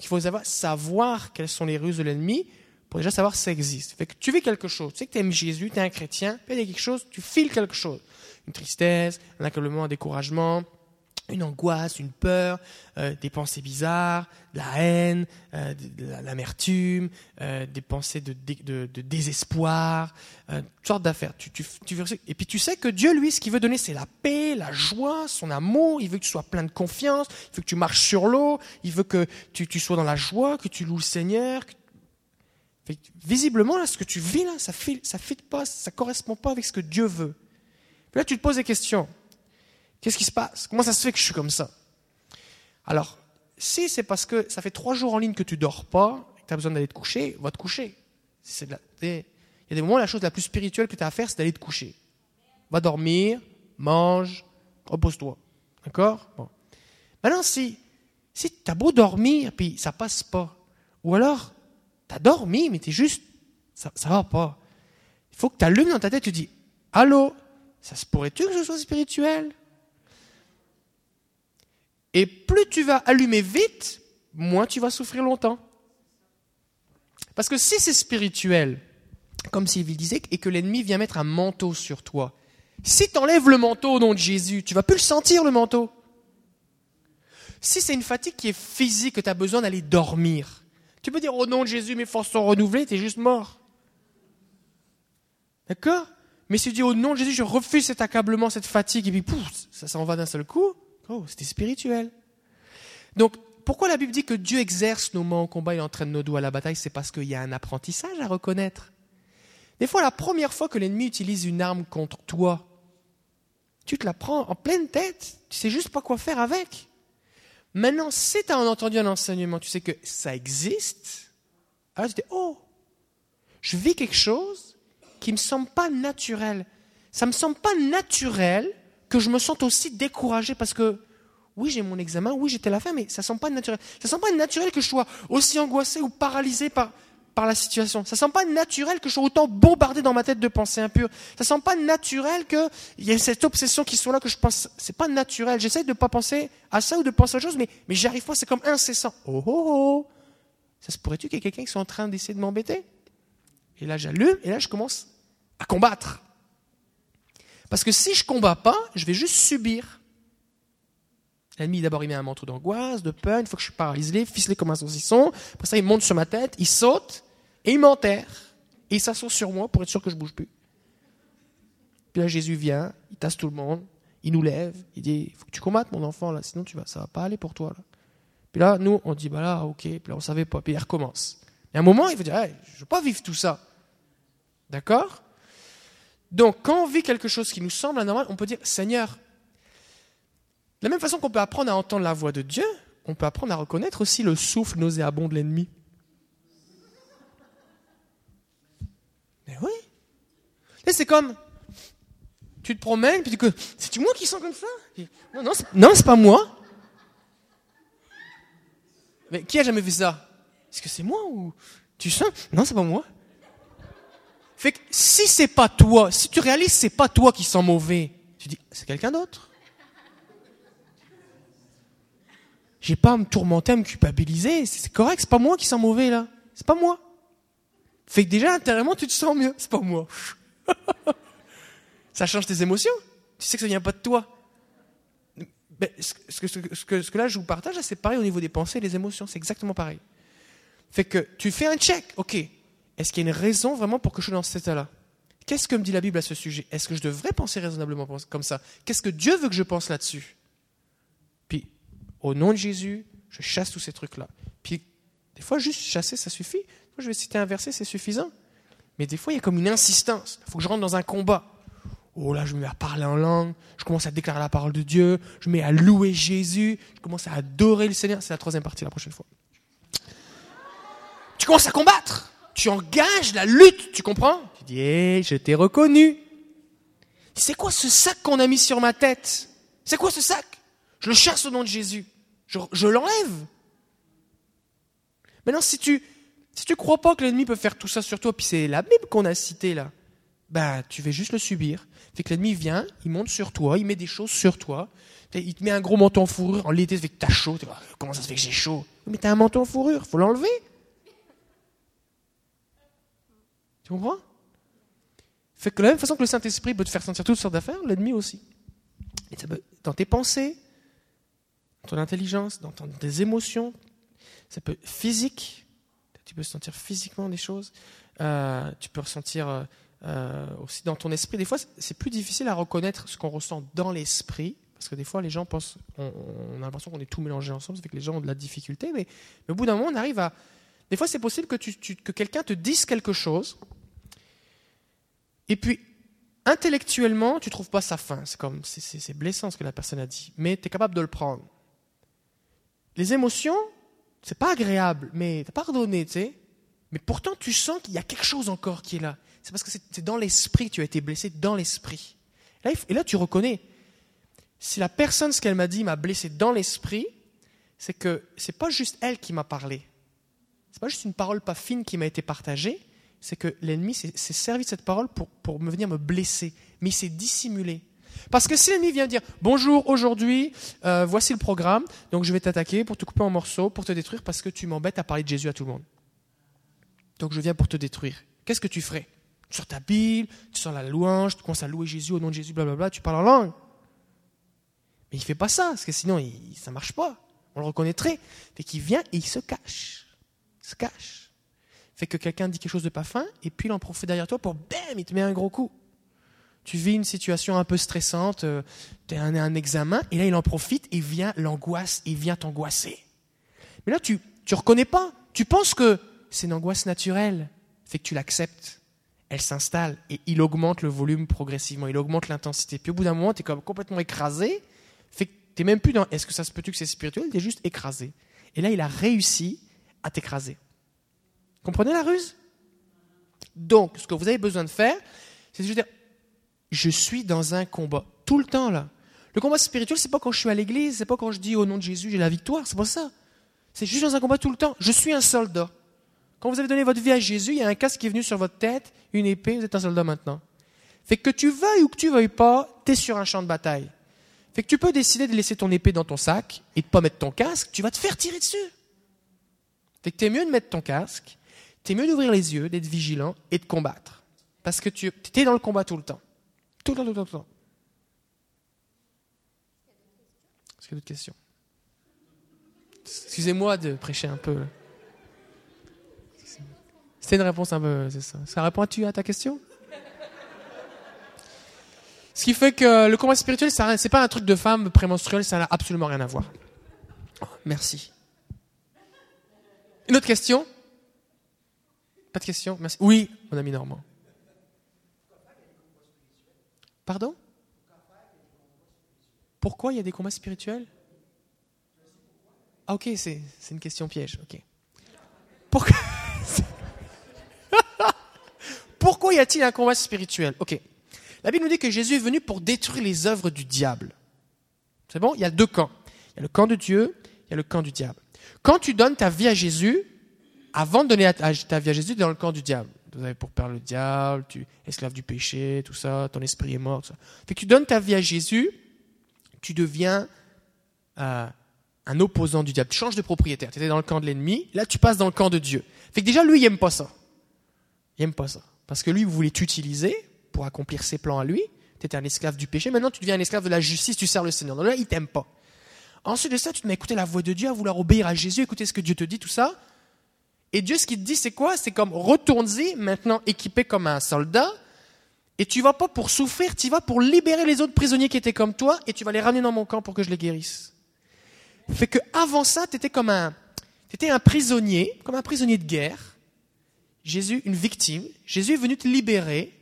il faut savoir, savoir quelles sont les ruses de l'ennemi pour déjà savoir si ça existe. Fait que tu vis quelque chose, tu sais que tu aimes Jésus, tu es un chrétien, puis il y a quelque chose, tu files quelque chose. Une tristesse, un accablement, un découragement, une angoisse, une peur, euh, des pensées bizarres, de la haine, euh, de, l'amertume, euh, des pensées de, désespoir, toutes sortes d'affaires. Tu, et puis tu sais que Dieu, lui, ce qu'il veut donner, c'est la paix, la joie, son amour. Il veut que tu sois plein de confiance, il veut que tu marches sur l'eau, il veut que tu, sois dans la joie, que tu loues le Seigneur. visiblement, là, ce que tu vis là, ça ne ça pas, ça correspond pas avec ce que Dieu veut. Là, tu te poses des questions. Qu'est-ce qui se passe? Comment ça se fait que je suis comme ça? Alors, si c'est parce que ça fait trois jours en ligne que tu dors pas, que tu as besoin d'aller te coucher, va te coucher. il y a des moments, la chose la plus spirituelle que tu as à faire, c'est d'aller te coucher. Va dormir, mange, repose-toi. D'accord? Bon. Maintenant, si, si tu as beau dormir, puis ça passe pas, ou alors tu as dormi, mais tu juste, ça ne va pas. Il faut que tu allumes dans ta tête, tu dis, allô, ça se pourrait-tu que je sois spirituel? Et plus tu vas allumer vite, moins tu vas souffrir longtemps. Parce que si c'est spirituel, comme Sylvie disait, et que l'ennemi vient mettre un manteau sur toi. Si tu enlèves le manteau au nom de Jésus, tu vas plus le sentir, le manteau. Si c'est une fatigue qui est physique, que tu as besoin d'aller dormir, tu peux dire au nom de Jésus, mes forces sont renouvelées, tu es juste mort. D'accord? Mais si tu dis au nom de Jésus, je refuse cet accablement, cette fatigue, et puis pouf, ça s'en va d'un seul coup, oh, c'était spirituel. Donc, pourquoi la Bible dit que Dieu exerce nos mains au combat et entraîne nos doigts à la bataille? C'est parce qu'il y a un apprentissage à reconnaître. Des fois, la première fois que l'ennemi utilise une arme contre toi, tu te la prends en pleine tête, tu sais juste pas quoi faire avec. Maintenant, si tu as entendu un enseignement, tu sais que ça existe, alors tu dis, oh, je vis quelque chose qui me semble pas naturel. Ça me semble pas naturel que je me sente aussi découragé parce que, oui, j'ai mon examen, oui, j'étais la fin, mais ça semble pas naturel. Ça semble pas naturel que je sois aussi angoissé ou paralysé par, par la situation. Ça sent pas naturel que je sois autant bombardé dans ma tête de pensées impures. Ça sent pas naturel qu'il y ait cette obsession qui soit là que je pense. C'est pas naturel. J'essaie de pas penser à ça ou de penser à autre chose, mais, mais j'arrive pas. C'est comme incessant. Oh, oh, oh. Ça se pourrait-tu qu'il y ait quelqu'un qui soit en train d'essayer de m'embêter? Et là, j'allume et là, je commence à combattre. Parce que si je combats pas, je vais juste subir. L'ennemi, d'abord, il met un manteau d'angoisse, de peur, une fois que je suis paralysé, ficelé comme un saucisson. Après ça, il monte sur ma tête, il saute, et il m'enterre. Et il s'assoit sur moi pour être sûr que je bouge plus. Puis là, Jésus vient, il tasse tout le monde, il nous lève, il dit, il faut que tu combattes mon enfant, là, sinon tu vas, ça va pas aller pour toi. Là. Puis là, nous, on dit, bah là, ok, puis là, on savait pas, puis il recommence. Et à un moment, il faut dire, hey, je veux pas vivre tout ça. D'accord? Donc, quand on vit quelque chose qui nous semble anormal, on peut dire, Seigneur, de la même façon qu'on peut apprendre à entendre la voix de Dieu, on peut apprendre à reconnaître aussi le souffle nauséabond de l'ennemi. Mais oui. Et c'est comme, tu te promènes, puis tu dis, c'est-tu moi qui sens comme ça? Non, non, c'est, non, c'est pas moi. Mais qui a jamais vu ça? Est-ce que c'est moi ou tu sens? Non, c'est pas moi. Fait que si c'est pas toi, si tu réalises c'est pas toi qui sens mauvais, tu dis c'est quelqu'un d'autre. J'ai pas à me tourmenter, à me culpabiliser. C'est correct, c'est pas moi qui sens mauvais là. C'est pas moi. Fait que déjà, intérieurement, tu te sens mieux. C'est pas moi. ça change tes émotions. Tu sais que ça vient pas de toi. Ben, ce, que, ce, que, ce, que, là, je vous partage, c'est pareil au niveau des pensées et des émotions. C'est exactement pareil. Fait que tu fais un check. OK. Est-ce qu'il y a une raison vraiment pour que je sois dans cet état-là? Qu'est-ce que me dit la Bible à ce sujet? Est-ce que je devrais penser raisonnablement comme ça? Qu'est-ce que Dieu veut que je pense là-dessus? Puis, au nom de Jésus, je chasse tous ces trucs-là. Puis, des fois, juste chasser, ça suffit je vais citer un verset, c'est suffisant. Mais des fois, il y a comme une insistance. Il faut que je rentre dans un combat. Oh là, je me mets à parler en langue, je commence à déclarer la parole de Dieu, je me mets à louer Jésus, je commence à adorer le Seigneur. C'est la troisième partie la prochaine fois. Tu commences à combattre, tu engages la lutte, tu comprends? Tu dis, hé, je t'ai reconnu. C'est quoi ce sac qu'on a mis sur ma tête? C'est quoi ce sac? Je le chasse au nom de Jésus. Je, l'enlève. Maintenant, si tu, si tu crois pas que l'ennemi peut faire tout ça sur toi, puis c'est la Bible qu'on a citée là, ben tu vas juste le subir. Fait que l'ennemi vient, il monte sur toi, il met des choses sur toi, il te met un gros manteau en fourrure en l'été, fait que t'as chaud. Comment ça se fait que j'ai chaud? Mais t'as un manteau en fourrure, faut l'enlever. Tu comprends? Fait que de la même façon que le Saint-Esprit peut te faire sentir toutes sortes d'affaires, l'ennemi aussi. dans tes pensées, dans ton intelligence, dans tes émotions, ça peut physique, tu peux sentir physiquement des choses, euh, tu peux ressentir euh, euh, aussi dans ton esprit. Des fois, c'est plus difficile à reconnaître ce qu'on ressent dans l'esprit, parce que des fois, les gens pensent, on, a l'impression qu'on est tout mélangé ensemble, ça fait que les gens ont de la difficulté, mais, au bout d'un moment, on arrive à... Des fois, c'est possible que, que quelqu'un te dise quelque chose, et puis, intellectuellement, tu trouves pas sa fin. C'est comme, c'est blessant ce que la personne a dit, mais tu es capable de le prendre. Les émotions, c'est pas agréable, mais t'as pardonné, tu sais. Mais pourtant, tu sens qu'il y a quelque chose encore qui est là. C'est parce que c'est dans l'esprit que tu as été blessé, dans l'esprit. Et là, tu reconnais. Si la personne, ce qu'elle m'a dit, m'a blessé dans l'esprit, c'est que c'est pas juste elle qui m'a parlé. C'est pas juste une parole pas fine qui m'a été partagée. C'est que l'ennemi s'est servi de cette parole pour, pour me venir me blesser. Mais il s'est dissimulé. Parce que si l'ennemi vient dire bonjour, aujourd'hui, euh, voici le programme, donc je vais t'attaquer pour te couper en morceaux, pour te détruire, parce que tu m'embêtes à parler de Jésus à tout le monde. Donc je viens pour te détruire. Qu'est-ce que tu ferais? Tu sors ta Bible, tu sors la louange, tu commences à louer Jésus au nom de Jésus, blablabla, tu parles en langue. Mais il fait pas ça, parce que sinon il, ça marche pas. On le reconnaîtrait. Fait qu'il vient il se cache. Il se cache. Fait que quelqu'un dit quelque chose de pas fin, et puis il en profite derrière toi pour bam, il te met un gros coup. Tu vis une situation un peu stressante, euh, tu as un, examen, et là il en profite et vient l'angoisse, il vient t'angoisser. Mais là tu tu reconnais pas, tu penses que c'est une angoisse naturelle, fait que tu l'acceptes. Elle s'installe et il augmente le volume progressivement, il augmente l'intensité. Puis au bout d'un moment, tu es comme complètement écrasé, fait que tu même plus dans est-ce que ça se peut-tu que c'est spirituel, tu es juste écrasé. Et là, il a réussi à t'écraser. Comprenez la ruse? Donc, ce que vous avez besoin de faire, c'est de dire je suis dans un combat tout le temps là. Le combat spirituel, c'est pas quand je suis à l'église, c'est pas quand je dis au nom de Jésus j'ai la victoire, c'est pas ça. C'est juste dans un combat tout le temps. Je suis un soldat. Quand vous avez donné votre vie à Jésus, il y a un casque qui est venu sur votre tête, une épée, vous êtes un soldat maintenant. Fait que tu veuilles ou que tu veuilles pas, tu es sur un champ de bataille. Fait que tu peux décider de laisser ton épée dans ton sac et de pas mettre ton casque, tu vas te faire tirer dessus. Fait que t'es mieux de mettre ton casque, t'es mieux d'ouvrir les yeux, d'être vigilant et de combattre. Parce que tu es dans le combat tout le temps. Tout le temps, tout le temps, tout le temps. Est-ce qu'il y a d'autres questions? Excusez-moi de prêcher un peu. C'était une réponse un peu, c'est ça. Répond-tu à ta question? Ce qui fait que le combat spirituel, c'est pas un truc de femme prémenstruelle, ça n'a absolument rien à voir. Merci. Une autre question? Pas de Merci. Oui, mon ami Normand. Pardon? Pourquoi il y a des combats spirituels? Ah, ok, c'est une question piège. Ok. Pourquoi, Pourquoi y a-t-il un combat spirituel? Ok. La Bible nous dit que Jésus est venu pour détruire les œuvres du diable. C'est bon? Il y a deux camps. Il y a le camp de Dieu, il y a le camp du diable. Quand tu donnes ta vie à Jésus, avant de donner ta vie à Jésus, tu es dans le camp du diable. Vous avez pour perdre le diable, tu es esclave du péché, tout ça, ton esprit est mort, ça. Fait que tu donnes ta vie à Jésus, tu deviens euh, un opposant du diable. Tu changes de propriétaire. Tu étais dans le camp de l'ennemi, là tu passes dans le camp de Dieu. Fait que déjà, lui, il aime pas ça. Il aime pas ça. Parce que lui, il voulait t'utiliser pour accomplir ses plans à lui. Tu étais un esclave du péché. Maintenant, tu deviens un esclave de la justice, tu sers le Seigneur. Donc là, il t'aime pas. Ensuite de ça, tu te mets à écouter la voix de Dieu, à vouloir obéir à Jésus, écouter ce que Dieu te dit, tout ça. Et Dieu, ce qu'il te dit, c'est quoi? C'est comme retourne-y, maintenant équipé comme un soldat, et tu vas pas pour souffrir, tu vas pour libérer les autres prisonniers qui étaient comme toi, et tu vas les ramener dans mon camp pour que je les guérisse fait que avant ça, tu étais comme un, un prisonnier, comme un prisonnier de guerre. Jésus, une victime. Jésus est venu te libérer.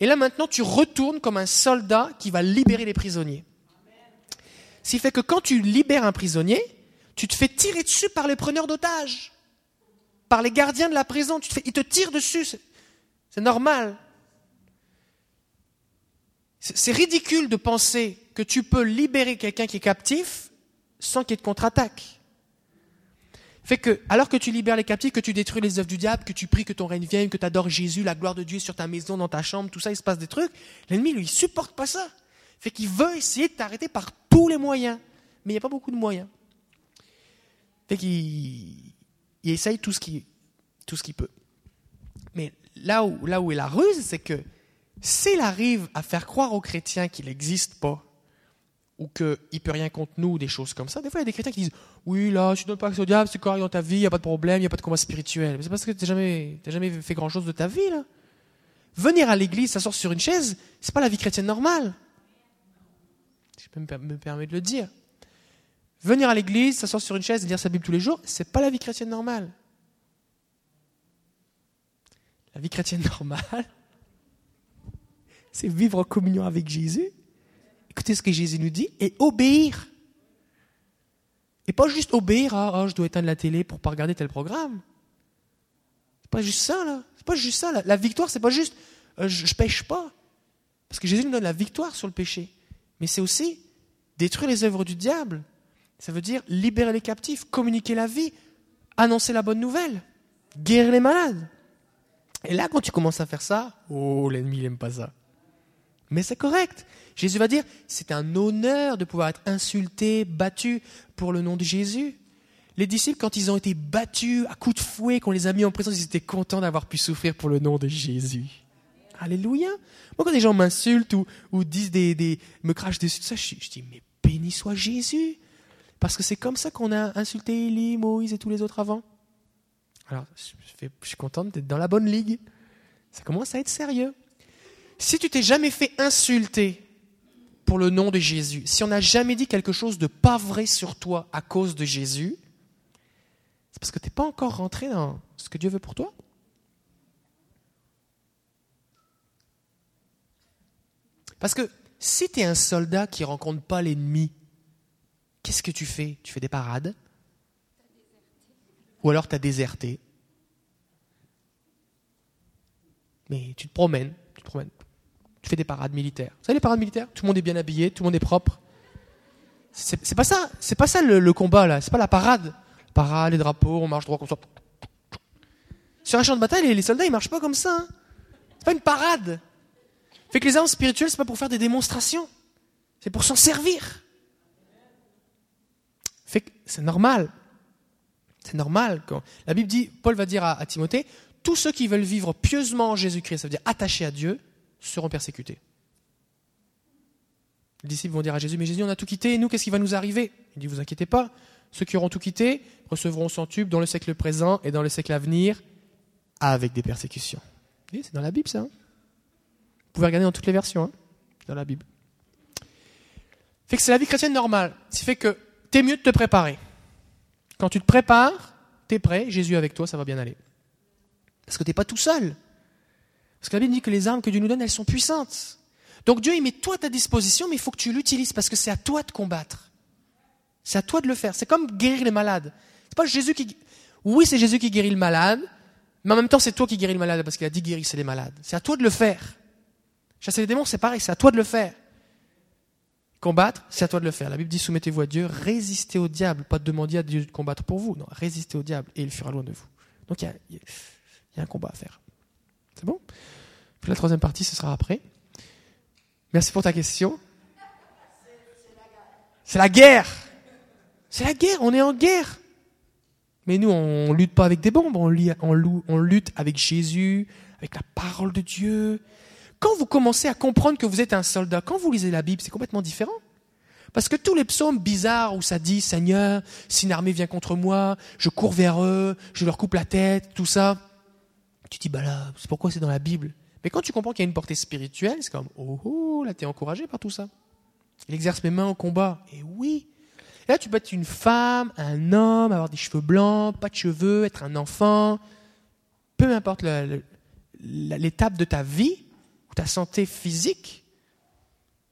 Et là maintenant, tu retournes comme un soldat qui va libérer les prisonniers. Ce qui fait que quand tu libères un prisonnier, tu te fais tirer dessus par les preneurs d'otages, par les gardiens de la prison. Tu te ils te tirent dessus. C'est normal. C'est ridicule de penser que tu peux libérer quelqu'un qui est captif sans qu'il y ait de contre-attaque. Fait que, alors que tu libères les captifs, que tu détruis les œuvres du diable, que tu pries que ton règne vienne, que tu adores Jésus, la gloire de Dieu sur ta maison, dans ta chambre, tout ça, il se passe des trucs, l'ennemi, lui, il supporte pas ça. Fait qu'il veut essayer de t'arrêter par tous les moyens. Mais il n'y a pas beaucoup de moyens. Fait qu'il il essaye tout ce qu'il tout ce qu'il peut. Mais là où, là où est la ruse, c'est que s'il arrive à faire croire aux chrétiens qu'il n'existe pas, ou qu'il ne peut rien contre nous, des choses comme ça. Des fois, il y a des chrétiens qui disent Oui, là, tu ne donnes pas accès au diable, c'est correct dans ta vie, il n'y a pas de problème, il n'y a pas de combat spirituel. Mais c'est parce que tu n'as jamais, jamais fait grand-chose de ta vie, là. Venir à l'église, s'asseoir sur une chaise, c'est pas la vie chrétienne normale. Je peux me permettre de le dire. Venir à l'église, s'asseoir sur une chaise et lire sa Bible tous les jours, c'est pas la vie chrétienne normale. La vie chrétienne normale, c'est vivre en communion avec Jésus écouter ce que Jésus nous dit et obéir. Et pas juste obéir à ah, je dois éteindre la télé pour pas regarder tel programme. C'est pas juste ça, là. C'est pas juste ça. La, victoire, c'est pas juste euh, je, je pêche pas. Parce que Jésus nous donne la victoire sur le péché. Mais c'est aussi détruire les œuvres du diable. Ça veut dire libérer les captifs, communiquer la vie, annoncer la bonne nouvelle, guérir les malades. Et là, quand tu commences à faire ça, oh, l'ennemi, n'aime pas ça. Mais c'est correct. Jésus va dire, c'est un honneur de pouvoir être insulté, battu pour le nom de Jésus. Les disciples, quand ils ont été battus à coups de fouet, qu'on les a mis en prison, ils étaient contents d'avoir pu souffrir pour le nom de Jésus. Alléluia. Moi, quand des gens m'insultent ou, ou disent des, des, me crachent dessus, ça, je dis, mais béni soit Jésus. Parce que c'est comme ça qu'on a insulté Élie, Moïse et tous les autres avant. Alors, je, suis contente d'être dans la bonne ligue. Ça commence à être sérieux. Si tu t'es jamais fait insulter pour le nom de Jésus, si on n'a jamais dit quelque chose de pas vrai sur toi à cause de Jésus, c'est parce que tu n'es pas encore rentré dans ce que Dieu veut pour toi. Parce que si tu es un soldat qui rencontre pas l'ennemi, qu'est-ce que tu fais? Tu fais des parades? Ou alors tu as déserté Mais tu te promènes, tu te promènes. Tu fais des parades militaires. Vous savez les parades militaires? Tout le monde est bien habillé, tout le monde est propre. C'est pas ça, c'est pas ça le, combat là, c'est pas la parade. Parade, les drapeaux, on marche droit comme ça. Sur un champ de bataille, les, les soldats ils marchent pas comme ça. hein. C'est pas une parade. Fait que les armes spirituelles, c'est pas pour faire des démonstrations. C'est pour s'en servir. C'est normal. C'est normal. Quand la Bible dit, Paul va dire à, Timothée, tous ceux qui veulent vivre pieusement en Jésus-Christ, ça veut dire attachés à Dieu, seront persécutés. Les disciples vont dire à Jésus, mais Jésus, on a tout quitté, et nous, qu'est-ce qui va nous arriver? Il dit, vous inquiétez pas, ceux qui auront tout quitté recevront son tube dans le siècle présent et dans le siècle à venir, avec des persécutions. C'est dans la Bible, ça. hein? Vous pouvez regarder dans toutes les versions, hein, dans la Bible. Fait que c'est la vie chrétienne normale. Ce qui fait que t'es mieux de te préparer. Quand tu te prépares, t'es prêt, Jésus avec toi, ça va bien aller. Parce que t'es pas tout seul. Parce que la Bible dit que les armes que Dieu nous donne, elles sont puissantes. Donc Dieu, il met tout à ta disposition, mais il faut que tu l'utilises parce que c'est à toi de combattre. C'est à toi de le faire. C'est comme guérir les malades. C'est pas Jésus qui. Oui, c'est Jésus qui guérit le malade, mais en même temps, c'est toi qui guéris le malade parce qu'il a dit guérissez les malades. C'est à toi de le faire. Chasser les démons, c'est pareil, c'est à toi de le faire. Combattre, c'est à toi de le faire. La Bible dit soumettez-vous à Dieu, résistez au diable, pas demander à Dieu de combattre pour vous. Non, résistez au diable et il fuira loin de vous. Donc il y a, un combat à faire. C'est bon? La troisième partie, ce sera après. Merci pour ta question. C'est la guerre. C'est la guerre, on est en guerre. Mais nous, on lutte pas avec des bombes, on lutte avec Jésus, avec la parole de Dieu. Quand vous commencez à comprendre que vous êtes un soldat, quand vous lisez la Bible, c'est complètement différent. Parce que tous les psaumes bizarres où ça dit Seigneur, si une armée vient contre moi, je cours vers eux, je leur coupe la tête, tout ça, tu dis bah là, c'est pourquoi c'est dans la Bible? Mais quand tu comprends qu'il y a une portée spirituelle, c'est comme oh oh, là t'es encouragé par tout ça. Il exerce mes mains au combat. Et oui. Et là tu peux être une femme, un homme, avoir des cheveux blancs, pas de cheveux, être un enfant, peu importe l'étape de ta vie ta santé physique,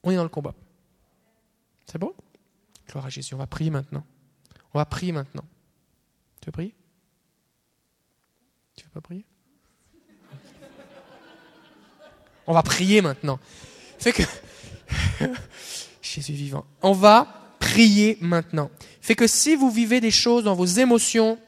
on est dans le combat. C'est bon? Gloire à Jésus. On va prier maintenant. On va prier maintenant. Tu veux prier? Tu veux pas prier? On va prier maintenant. Fait que Jésus vivant. On va prier maintenant. Fait que si vous vivez des choses dans vos émotions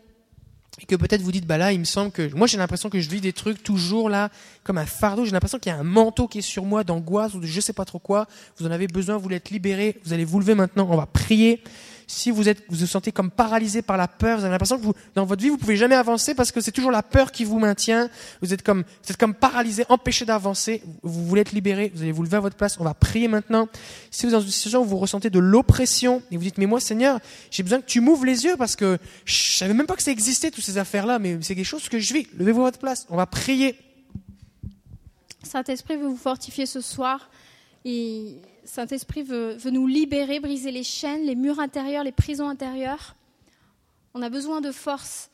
et que peut-être vous dites bah là il me semble que moi j'ai l'impression que je vis des trucs toujours là comme un fardeau. J'ai l'impression qu'il y a un manteau qui est sur moi d'angoisse ou de je sais pas trop quoi. Vous en avez besoin vous voulez être libéré vous allez vous lever maintenant on va prier si vous êtes vous vous sentez comme paralysé par la peur vous avez l'impression que vous dans votre vie vous pouvez jamais avancer parce que c'est toujours la peur qui vous maintient. Vous êtes comme vous êtes comme paralysé empêché d'avancer. Vous voulez être libéré vous allez vous lever à votre place on va prier maintenant. Si vous êtes dans une situation où vous ressentez de l'oppression et vous dites mais moi Seigneur j'ai besoin que tu m'ouvres les yeux parce que je savais même pas que ça existait toutes ces affaires là mais c'est quelque chose que je vis. Levez-vous à votre place on va prier. Saint-Esprit veut vous fortifier ce soir. Et Saint-Esprit veut, veut nous libérer, briser les chaînes, les murs intérieurs, les prisons intérieures. On a besoin de force.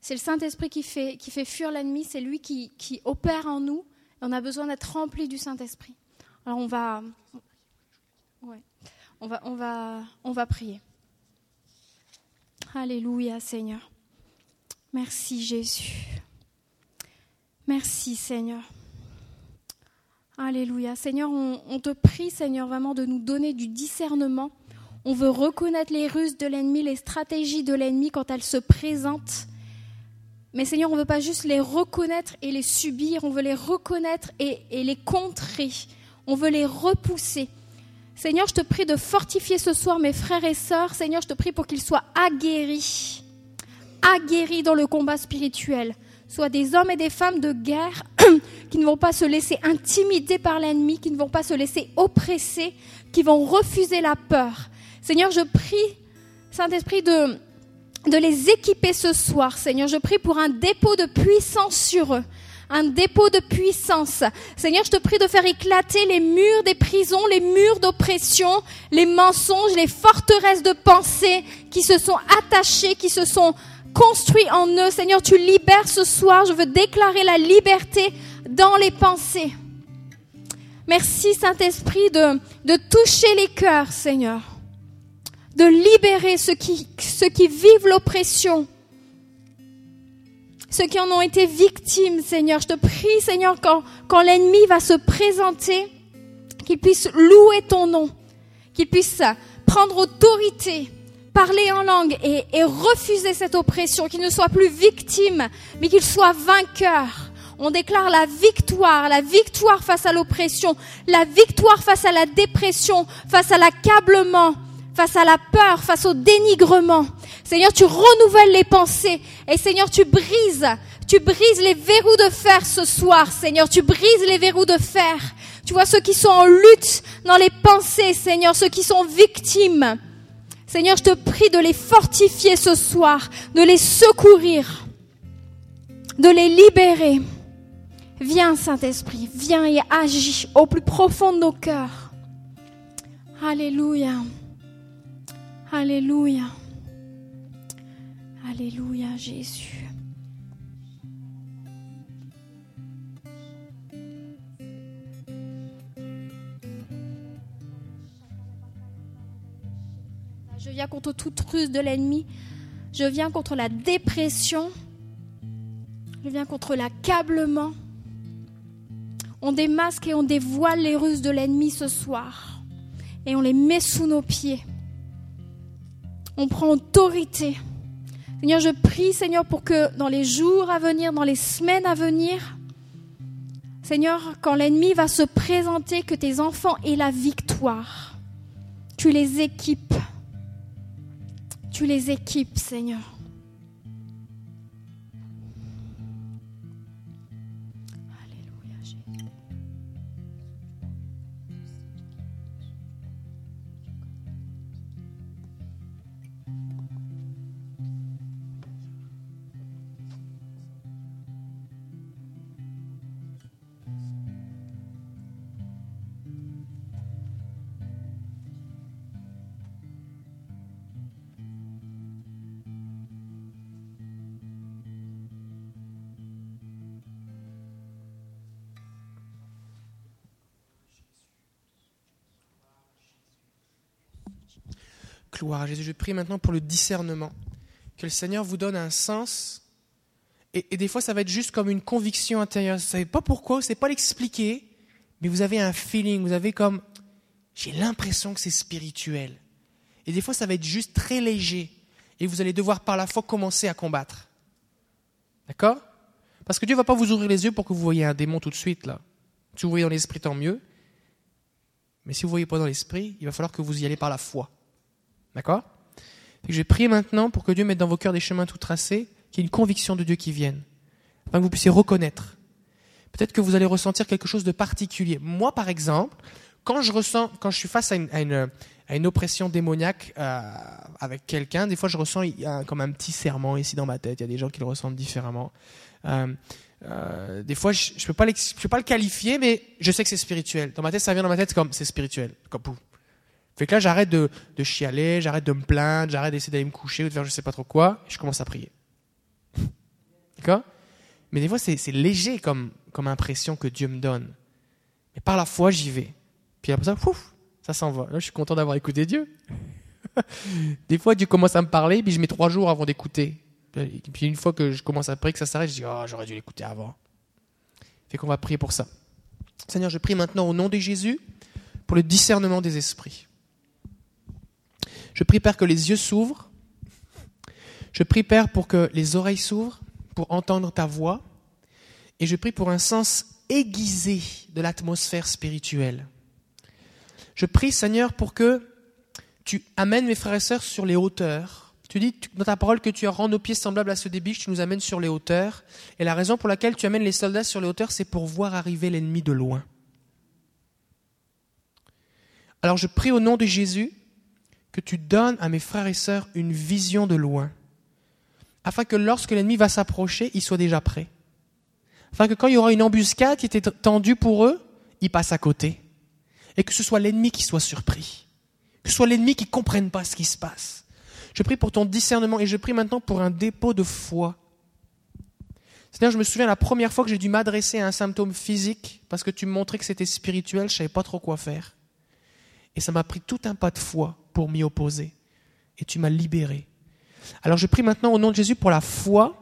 C'est le Saint-Esprit qui fait, fuir l'ennemi, c'est lui qui, opère en nous. On a besoin d'être rempli du Saint-Esprit. Alors on va, ouais. on va, on va, on va prier. Alléluia, Seigneur. Merci, Jésus. Merci, Seigneur. Alléluia. Seigneur, on, te prie, Seigneur, vraiment de nous donner du discernement. On veut reconnaître les ruses de l'ennemi, les stratégies de l'ennemi quand elles se présentent. Mais Seigneur, on ne veut pas juste les reconnaître et les subir, on veut les reconnaître et, et les contrer. On veut les repousser. Seigneur, je te prie de fortifier ce soir mes frères et sœurs. Seigneur, je te prie pour qu'ils soient aguerris, aguerris dans le combat spirituel, soit des hommes et des femmes de guerre qui ne vont pas se laisser intimider par l'ennemi, qui ne vont pas se laisser oppresser, qui vont refuser la peur. Seigneur, je prie, Saint-Esprit, de, de les équiper ce soir, Seigneur. Je prie pour un dépôt de puissance sur eux un dépôt de puissance. Seigneur, je te prie de faire éclater les murs des prisons, les murs d'oppression, les mensonges, les forteresses de pensée qui se sont attachées, qui se sont construits en eux. Seigneur, tu libères ce soir. Je veux déclarer la liberté dans les pensées. Merci Saint-Esprit de, de toucher les cœurs, Seigneur. De libérer ceux qui, ceux vivent l'oppression ceux qui en ont été victimes, Seigneur. Je te prie, Seigneur, quand l'ennemi va se présenter, qu'il puisse louer ton nom, qu'il puisse prendre autorité, parler en langue et, refuser cette oppression, qu'il ne soit plus victime, mais qu'il soit vainqueur. On déclare la victoire, la victoire face à l'oppression, la victoire face à la dépression, face à l'accablement, face à la peur, face au dénigrement. Seigneur, tu renouvelles les pensées. Et Seigneur, tu brises, tu brises les verrous de fer ce soir. Seigneur, tu brises les verrous de fer. Tu vois ceux qui sont en lutte dans les pensées, Seigneur, ceux qui sont victimes. Seigneur, je te prie de les fortifier ce soir, de les secourir, de les libérer. Viens, Saint-Esprit, viens et agis au plus profond de nos cœurs. Alléluia. Alléluia. Alléluia Jésus. Je viens contre toute ruse de l'ennemi. Je viens contre la dépression. Je viens contre l'accablement. On démasque et on dévoile les ruses de l'ennemi ce soir. Et on les met sous nos pieds. On prend autorité. Seigneur, je prie, Seigneur, pour que dans les jours à venir, dans les semaines à venir, Seigneur, quand l'ennemi va se présenter, que tes enfants aient la victoire. Tu les équipes. Tu les équipes, Seigneur. Jésus. Je prie maintenant pour le discernement. Que le Seigneur vous donne un sens. Et, des fois, ça va être juste comme une conviction intérieure. Vous ne savez pas pourquoi, vous ne savez pas l'expliquer, mais vous avez un feeling, vous avez comme, j'ai l'impression que c'est spirituel. Et des fois, ça va être juste très léger. Et vous allez devoir par la foi commencer à combattre. D'accord? Parce que Dieu ne va pas vous ouvrir les yeux pour que vous voyez un démon tout de suite, là. Si vous voyez dans l'esprit, tant mieux. Mais si vous ne voyez pas dans l'esprit, il va falloir que vous y allez par la foi. D'accord Je prier maintenant pour que Dieu mette dans vos cœurs des chemins tout tracés, qu'il y ait une conviction de Dieu qui vienne, afin que vous puissiez reconnaître. Peut-être que vous allez ressentir quelque chose de particulier. Moi, par exemple, quand je ressens, quand je suis face à une, oppression démoniaque euh, avec quelqu'un, des fois je ressens comme un petit serment ici dans ma tête. Il y a des gens qui le ressentent différemment. Euh, euh, des fois, je ne peux pas le qualifier, mais je sais que c'est spirituel. Dans ma tête, ça vient dans ma tête comme c'est spirituel. Comme pouf, fait que là, j'arrête de, chialer, j'arrête de me plaindre, j'arrête d'essayer d'aller me coucher ou de faire je sais pas trop quoi, et je commence à prier. D'accord? Mais des fois, c'est léger comme, comme impression que Dieu me donne. Mais par la foi, j'y vais. Puis après ça, pouf, ça s'en va. Là, je suis content d'avoir écouté Dieu. des fois, Dieu commence à me parler, puis je mets trois jours avant d'écouter. Puis une fois que je commence à prier, que ça s'arrête, je dis, oh, j'aurais dû l'écouter avant. Fait qu'on va prier pour ça. Seigneur, je prie maintenant au nom de Jésus pour le discernement des esprits. Je prie, Père, que les yeux s'ouvrent. Je prie, Père, pour que les oreilles s'ouvrent, pour entendre ta voix. Et je prie pour un sens aiguisé de l'atmosphère spirituelle. Je prie, Seigneur, pour que tu amènes mes frères et sœurs sur les hauteurs Tu dis dans ta parole que tu rends nos pieds semblables à ceux des biches, tu nous amènes sur les hauteurs. Et la raison pour laquelle tu amènes les soldats sur les hauteurs, c'est pour voir arriver l'ennemi de loin. Alors je prie au nom de Jésus que tu donnes à mes frères et sœurs une vision de loin, afin que lorsque l'ennemi va s'approcher, il soit déjà prêt. Afin que quand il y aura une embuscade qui était tendue pour eux, ils passent à côté. Et que ce soit l'ennemi qui soit surpris. Que ce soit l'ennemi qui ne comprenne pas ce qui se passe je prie pour ton discernement et je prie maintenant pour un dépôt de foi. Seigneur, je me souviens la première fois que j'ai dû m'adresser à un symptôme physique parce que tu me montrais que c'était spirituel, je savais pas trop quoi faire. Et ça m'a pris tout un pas de foi pour m'y opposer. Et tu m'as libéré. Alors je prie maintenant au nom de Jésus pour la foi,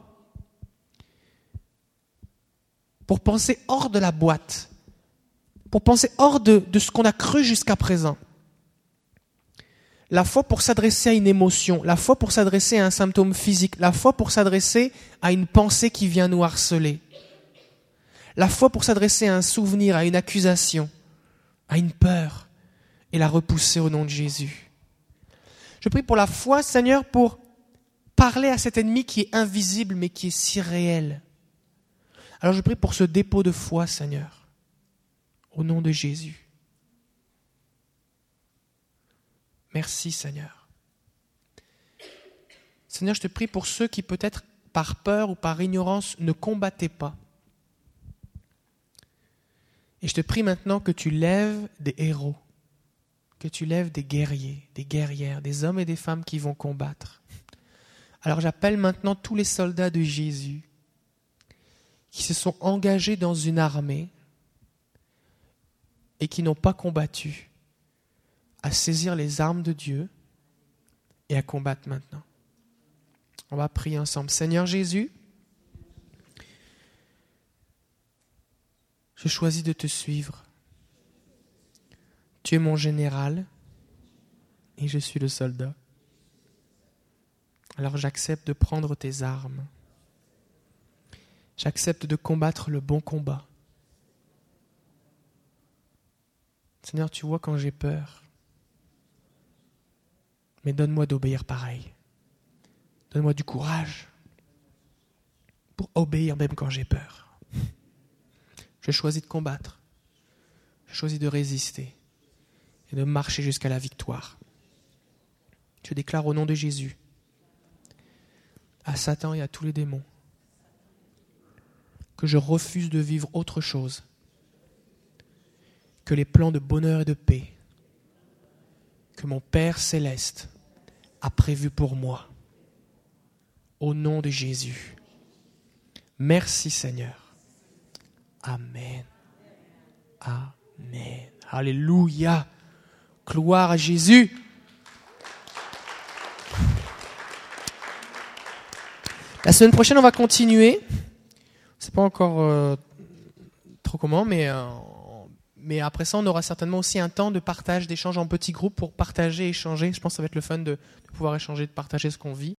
pour penser hors de la boîte, pour penser hors de, de ce qu'on a cru jusqu'à présent la foi pour s'adresser à une émotion, la foi pour s'adresser à un symptôme physique, la foi pour s'adresser à une pensée qui vient nous harceler, la foi pour s'adresser à un souvenir, à une accusation, à une peur, et la repousser au nom de Jésus. Je prie pour la foi, Seigneur, pour parler à cet ennemi qui est invisible mais qui est si réel. Alors je prie pour ce dépôt de foi, Seigneur, au nom de Jésus. Merci Seigneur. Seigneur, je te prie pour ceux qui peut-être par peur ou par ignorance ne combattaient pas. Et je te prie maintenant que tu lèves des héros, que tu lèves des guerriers, des guerrières, des hommes et des femmes qui vont combattre. Alors j'appelle maintenant tous les soldats de Jésus qui se sont engagés dans une armée et qui n'ont pas combattu à saisir les armes de Dieu et à combattre maintenant. On va prier ensemble. Seigneur Jésus, je choisis de te suivre. Tu es mon général et je suis le soldat. Alors j'accepte de prendre tes armes. J'accepte de combattre le bon combat. Seigneur, tu vois quand j'ai peur mais donne-moi d'obéir pareil. Donne-moi du courage pour obéir même quand j'ai peur. Je choisis de combattre. Je choisis de résister et de marcher jusqu'à la victoire. Je déclare au nom de Jésus à Satan et à tous les démons que je refuse de vivre autre chose que les plans de bonheur et de paix que mon Père céleste a prévu pour moi. Au nom de Jésus. Merci Seigneur. Amen. Amen. Alléluia. Gloire à Jésus. La semaine prochaine, on va continuer. C'est pas encore euh, trop comment, mais euh, mais après ça, on aura certainement aussi un temps de partage, d'échange en petits groupes pour partager, échanger. Je pense que ça va être le fun de pouvoir échanger, de partager ce qu'on vit.